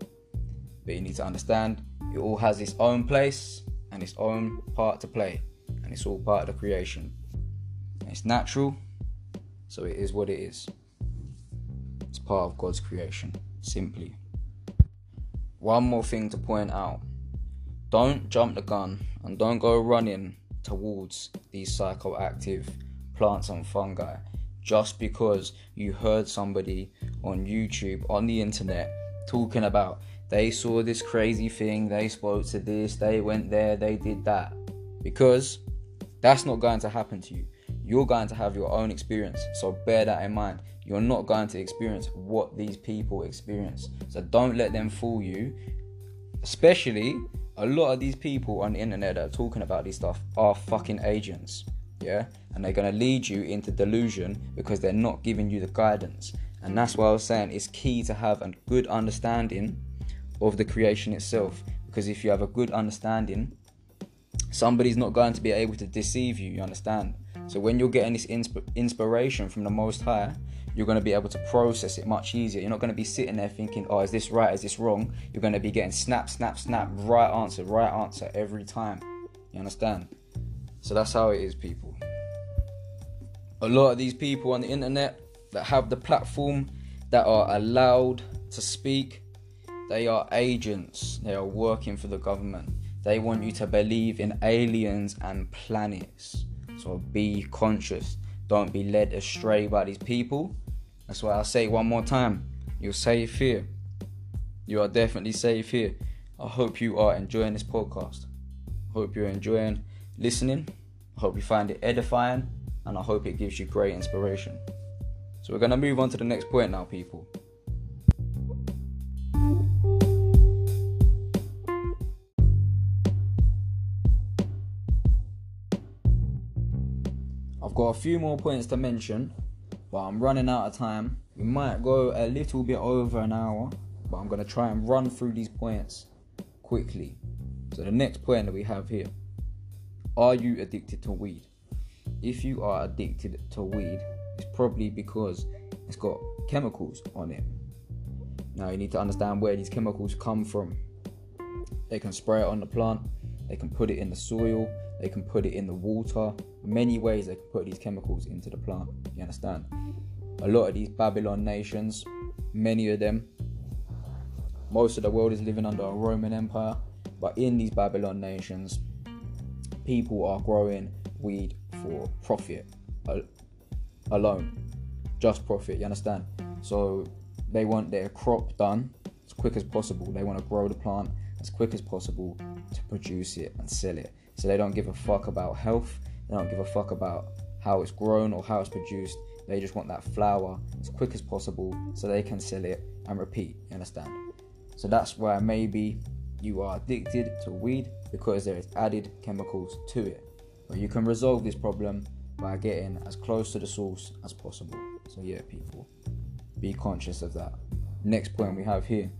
But you need to understand it all has its own place and its own part to play. And it's all part of the creation. And it's natural, so it is what it is. It's part of God's creation, simply. One more thing to point out don't jump the gun and don't go running towards these psychoactive plants and fungi just because you heard somebody on YouTube, on the internet, talking about they saw this crazy thing, they spoke to this, they went there, they did that. Because that's not going to happen to you. You're going to have your own experience. So bear that in mind. You're not going to experience what these people experience. So don't let them fool you. Especially a lot of these people on the internet that are talking about this stuff are fucking agents. Yeah? And they're to lead you into delusion because they're not giving you the guidance. And that's why I was saying it's key to have a good understanding of the creation itself. Because if you have a good understanding, somebody's not going to be able to deceive you, you understand? So when you're getting this insp- inspiration from the Most High, you're going to be able to process it much easier. You're not going to be sitting there thinking, oh, is this right? Is this wrong? You're going to be getting snap, snap, snap, right answer, right answer every time. You understand? So that's how it is, people. A lot of these people on the internet that have the platform that are allowed to speak, they are agents. They are working for the government. They want you to believe in aliens and planets. So be conscious. Don't be led astray by these people. That's why I'll say one more time. You're safe here. You are definitely safe here. I hope you are enjoying this podcast. Hope you're enjoying listening. I hope you find it edifying. And I hope it gives you great inspiration. So we're going to move on to the next point now, people. Got a few more points to mention, but I'm running out of time. We might go a little bit over an hour, but I'm going to try and run through these points quickly. So, the next point that we have here are you addicted to weed? If you are addicted to weed, it's probably because it's got chemicals on it. Now, you need to understand where these chemicals come from. They can spray it on the plant, they can put it in the soil, they can put it in the water. Many ways they can put these chemicals into the plant. You understand? A lot of these Babylon nations, many of them, most of the world is living under a Roman Empire, but in these Babylon nations, people are growing weed for profit alone, just profit. You understand? So they want their crop done as quick as possible. They want to grow the plant as quick as possible to produce it and sell it. So they don't give a fuck about health. They don't give a fuck about how it's grown or how it's produced. They just want that flower as quick as possible so they can sell it and repeat. You understand? So that's why maybe you are addicted to weed because there is added chemicals to it. But you can resolve this problem by getting as close to the source as possible. So yeah, people, be conscious of that. Next point we have here.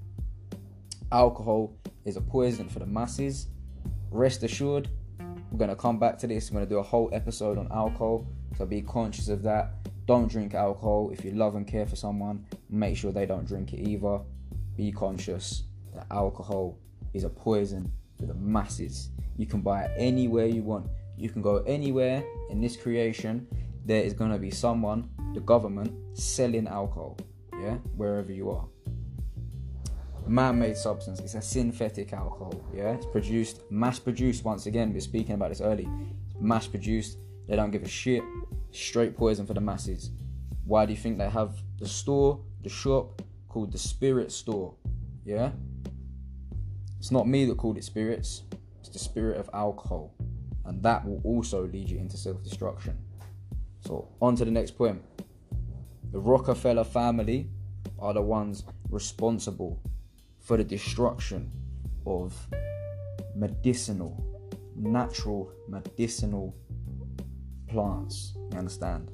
Alcohol is a poison for the masses. Rest assured, we're gonna come back to this. I'm gonna do a whole episode on alcohol. So be conscious of that. Don't drink alcohol. If you love and care for someone, make sure they don't drink it either. Be conscious that alcohol is a poison for the masses. You can buy it anywhere you want. You can go anywhere in this creation. There is gonna be someone, the government, selling alcohol. Yeah, wherever you are man-made substance. It's a synthetic alcohol. Yeah, it's produced, mass-produced. Once again, we are speaking about this early. Mass-produced. They don't give a shit. Straight poison for the masses. Why do you think they have the store, the shop called the Spirit Store? Yeah. It's not me that called it spirits. It's the spirit of alcohol, and that will also lead you into self-destruction. So on to the next point. The Rockefeller family are the ones responsible for the destruction of medicinal, natural medicinal plants. You understand?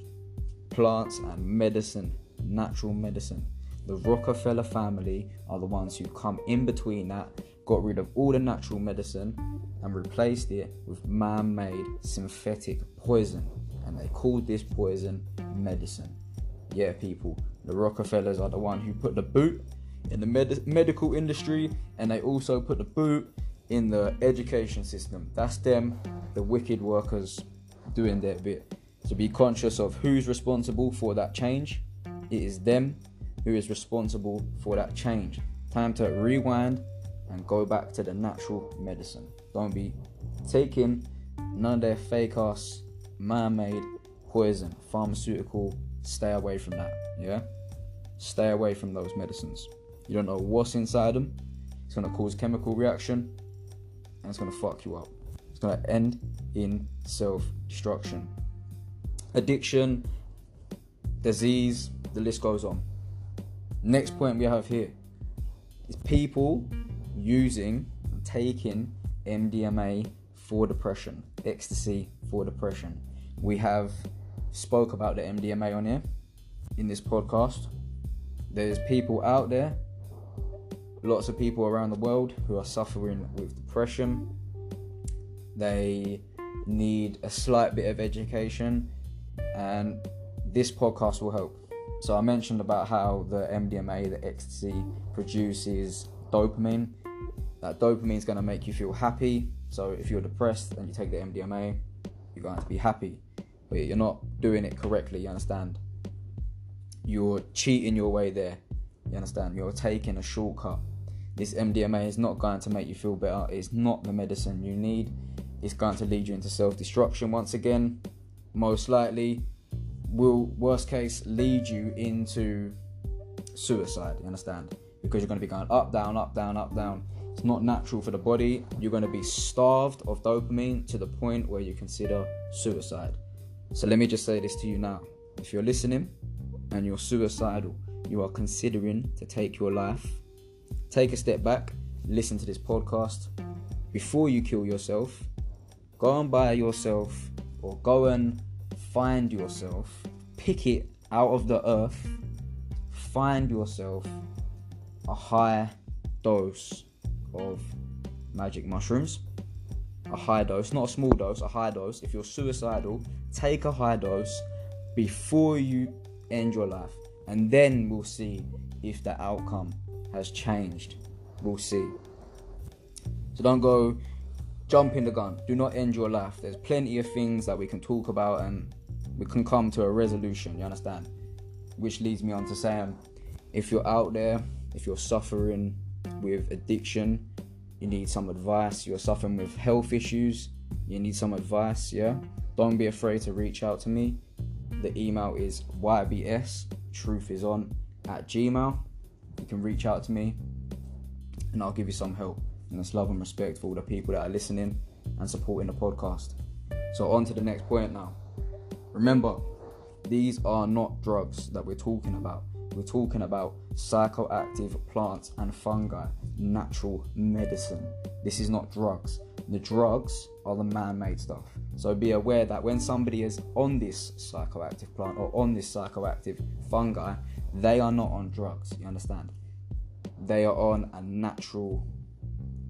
Plants and medicine, natural medicine. The Rockefeller family are the ones who come in between that, got rid of all the natural medicine and replaced it with man made synthetic poison. And they called this poison medicine. Yeah, people, the Rockefellers are the one who put the boot in the med- medical industry, and they also put the boot in the education system. That's them, the wicked workers, doing their bit. To be conscious of who's responsible for that change. It is them who is responsible for that change. Time to rewind and go back to the natural medicine. Don't be taking none of their fake ass, man made poison, pharmaceutical. Stay away from that. Yeah? Stay away from those medicines. You don't know what's inside them. It's gonna cause chemical reaction and it's gonna fuck you up. It's gonna end in self-destruction. Addiction, disease, the list goes on. Next point we have here is people using and taking MDMA for depression, ecstasy for depression. We have spoke about the MDMA on here in this podcast. There's people out there lots of people around the world who are suffering with depression. They need a slight bit of education, and this podcast will help. So, I mentioned about how the MDMA, the ecstasy, produces dopamine. That dopamine is going to make you feel happy. So, if you're depressed and you take the MDMA, you're going to be happy. But you're not doing it correctly, you understand? You're cheating your way there. You understand? You're taking a shortcut this MDMA is not going to make you feel better. It's not the medicine you need. It's going to lead you into self destruction once again. Most likely, will worst case lead you into suicide. You understand? Because you're going to be going up, down, up, down, up, down. It's not natural for the body. You're going to be starved of dopamine to the point where you consider suicide. So let me just say this to you now. If you're listening and you're suicidal, you are considering to take your life take a step back, listen to this podcast before you kill yourself. Go and buy yourself, or go and find yourself, pick it out of the earth, find yourself a high dose of magic mushrooms. A high dose, not a small dose, a high dose. If you're suicidal, take a high dose before you end your life, and then we'll see if the outcome has changed. We'll see. So don't go jump in the gun. Do not end your life. There's plenty of things that we can talk about and we can come to a resolution. You understand? Which leads me on to saying if you're out there, if you're suffering with addiction, you need some advice, you're suffering with health issues, you need some advice, yeah? Don't be afraid to reach out to me. The email is ybs truth is on at gmail. You can reach out to me and I'll give you some help. And it's love and respect for all the people that are listening and supporting the podcast. So on to the next point now. Remember, these are not drugs that we're talking about. We're talking about psychoactive plants and fungi, natural medicine. This is not drugs. The drugs are the man made stuff. So be aware that when somebody is on this psychoactive plant or on this psychoactive fungi, they are not on drugs. You understand? They are on a natural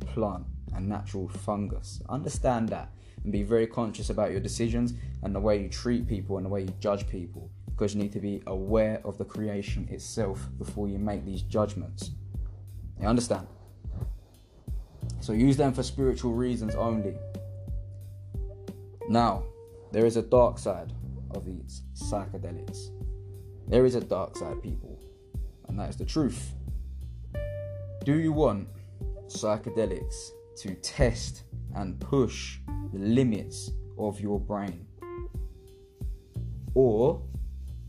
plant, a natural fungus. Understand that and be very conscious about your decisions and the way you treat people and the way you judge people because you need to be aware of the creation itself before you make these judgments. You understand? So use them for spiritual reasons only. Now, there is a dark side of these psychedelics. There is a dark side, people, and that is the truth. Do you want psychedelics to test and push the limits of your brain? Or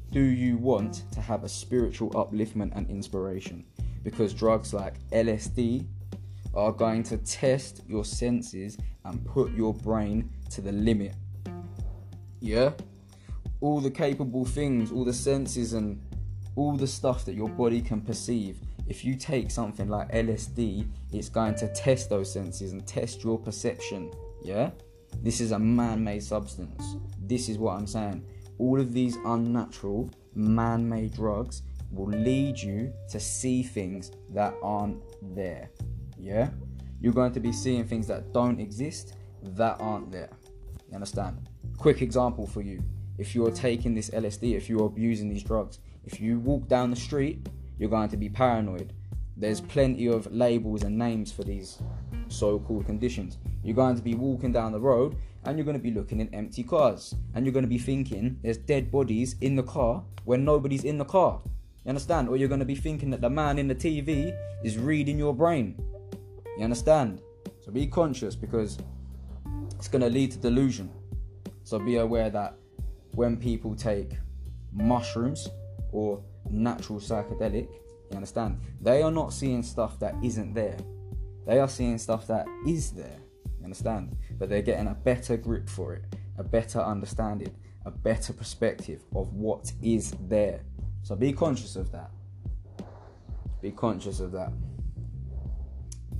do you want to have a spiritual upliftment and inspiration? Because drugs like LSD are going to test your senses and put your brain to the limit. Yeah? All the capable things, all the senses, and all the stuff that your body can perceive. If you take something like LSD, it's going to test those senses and test your perception. Yeah? This is a man made substance. This is what I'm saying. All of these unnatural, man made drugs will lead you to see things that aren't there. Yeah? You're going to be seeing things that don't exist that aren't there. You understand? Quick example for you. If you're taking this LSD, if you're abusing these drugs, if you walk down the street, you're going to be paranoid. There's plenty of labels and names for these so called conditions. You're going to be walking down the road and you're going to be looking in empty cars and you're going to be thinking there's dead bodies in the car when nobody's in the car. You understand? Or you're going to be thinking that the man in the TV is reading your brain. You understand? So be conscious because it's going to lead to delusion. So be aware that when people take mushrooms or natural psychedelic, you understand? They are not seeing stuff that isn't there. They are seeing stuff that is there. You understand? But they're getting a better grip for it, a better understanding, a better perspective of what is there. So be conscious of that. Be conscious of that.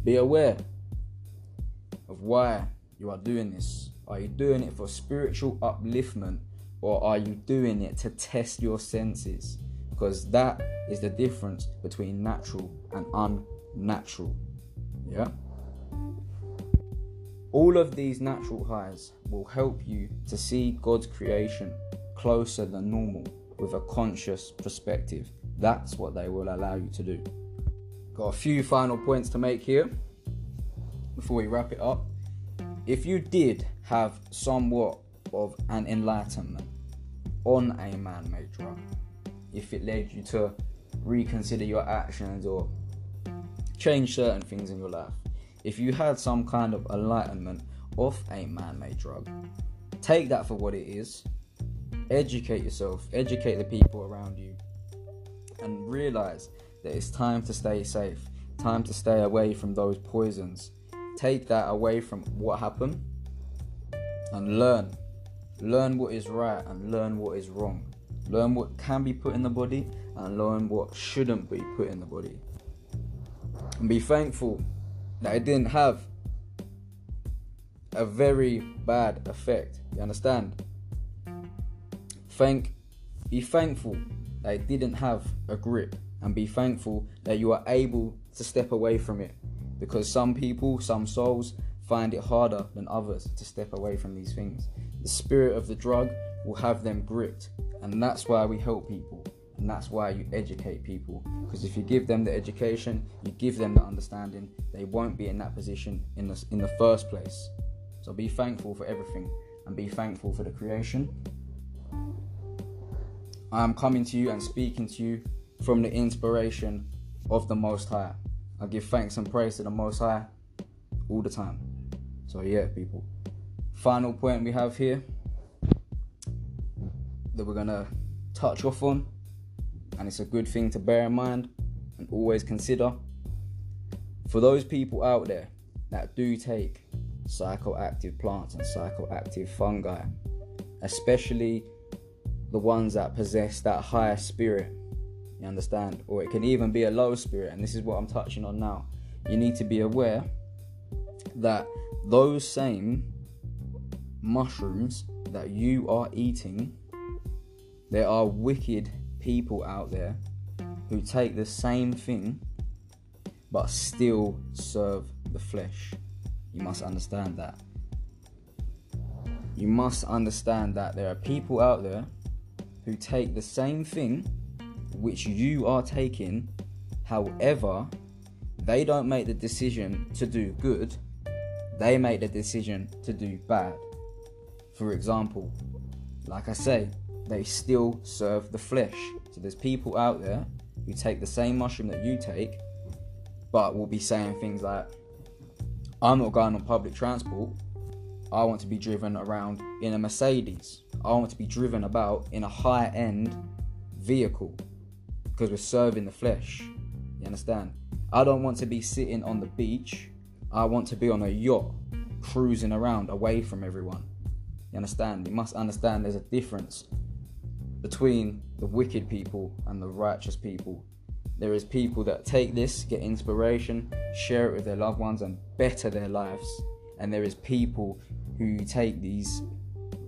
Be aware of why you are doing this. Are you doing it for spiritual upliftment or are you doing it to test your senses? Because that is the difference between natural and unnatural. Yeah? All of these natural highs will help you to see God's creation closer than normal with a conscious perspective. That's what they will allow you to do. Got a few final points to make here before we wrap it up. If you did have somewhat of an enlightenment on a man made drug, if it led you to reconsider your actions or change certain things in your life, if you had some kind of enlightenment off a man made drug, take that for what it is, educate yourself, educate the people around you, and realize that it's time to stay safe, time to stay away from those poisons. Take that away from what happened and learn. Learn what is right and learn what is wrong. Learn what can be put in the body and learn what shouldn't be put in the body. And be thankful that it didn't have a very bad effect. You understand? Thank be thankful that it didn't have a grip and be thankful that you are able to step away from it because some people, some souls find it harder than others to step away from these things. The spirit of the drug will have them gripped, and that's why we help people. And that's why you educate people. Because if you give them the education, you give them the understanding, they won't be in that position in the, in the first place. So be thankful for everything and be thankful for the creation. I am coming to you and speaking to you from the inspiration of the Most High. I give thanks and praise to the Most High all the time. So, yeah, people. Final point we have here that we're gonna touch off on, and it's a good thing to bear in mind and always consider. For those people out there that do take psychoactive plants and psychoactive fungi, especially the ones that possess that higher spirit, you understand? Or it can even be a low spirit, and this is what I'm touching on now. You need to be aware that those same mushrooms that you are eating, there are wicked people out there who take the same thing but still serve the flesh. You must understand that. You must understand that there are people out there who take the same thing which you are taking, however, they don't make the decision to do good, they make the decision to do bad. For example, like I say, they still serve the flesh. So there's people out there who take the same mushroom that you take, but will be saying things like, I'm not going on public transport. I want to be driven around in a Mercedes. I want to be driven about in a high end vehicle because we're serving the flesh. You understand? I don't want to be sitting on the beach. I want to be on a yacht cruising around away from everyone. You understand? You must understand there's a difference between the wicked people and the righteous people. There is people that take this, get inspiration, share it with their loved ones, and better their lives. And there is people who take these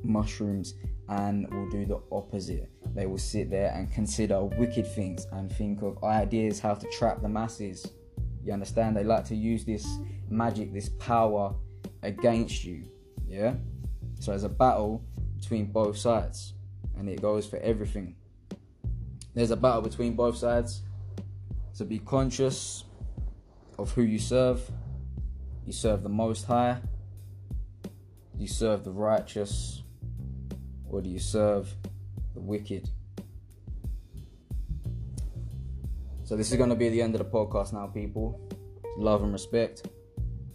mushrooms and will do the opposite. They will sit there and consider wicked things and think of ideas how to trap the masses. You understand? They like to use this magic, this power against you. Yeah? So there's a battle between both sides, and it goes for everything. There's a battle between both sides. So be conscious of who you serve. You serve the Most High, you serve the righteous, or do you serve the wicked? So, this is going to be the end of the podcast now, people. Love and respect.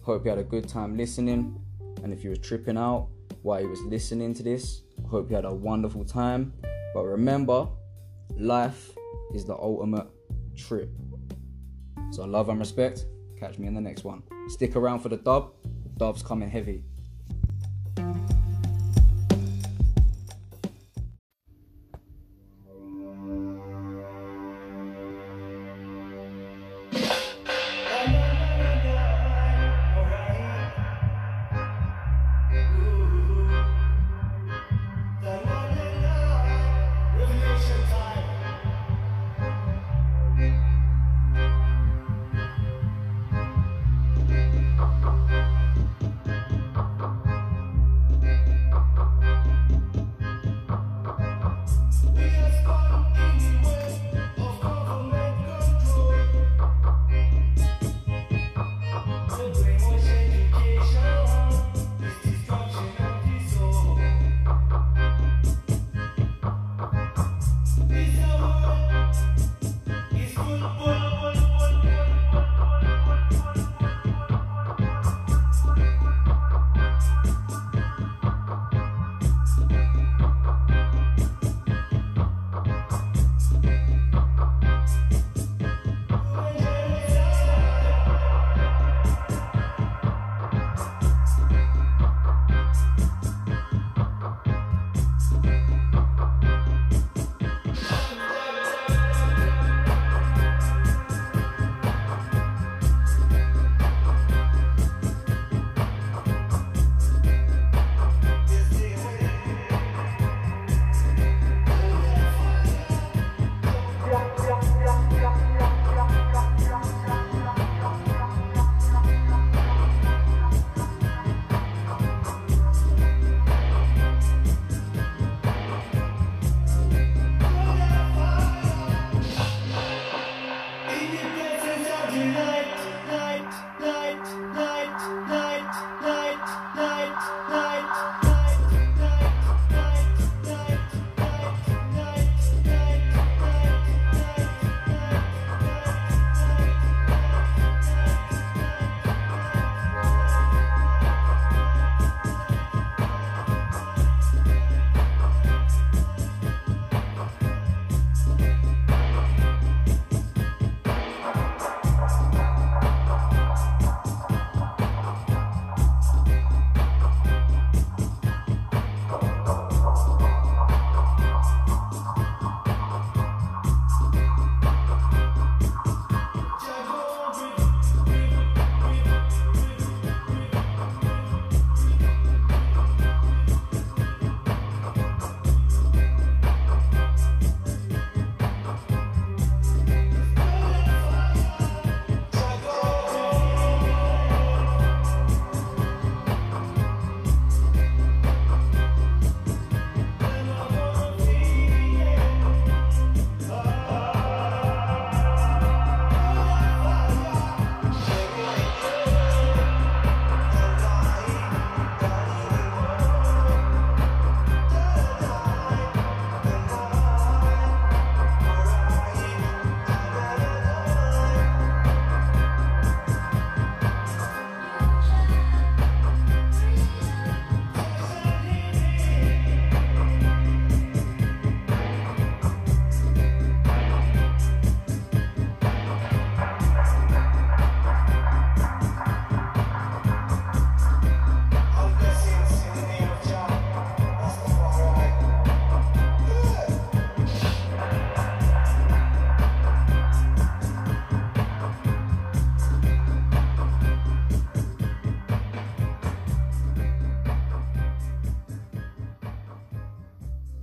Hope you had a good time listening. And if you was tripping out while you was listening to this, hope you had a wonderful time. But remember, life is the ultimate trip. So, love and respect. Catch me in the next one. Stick around for the dub. The dub's coming heavy.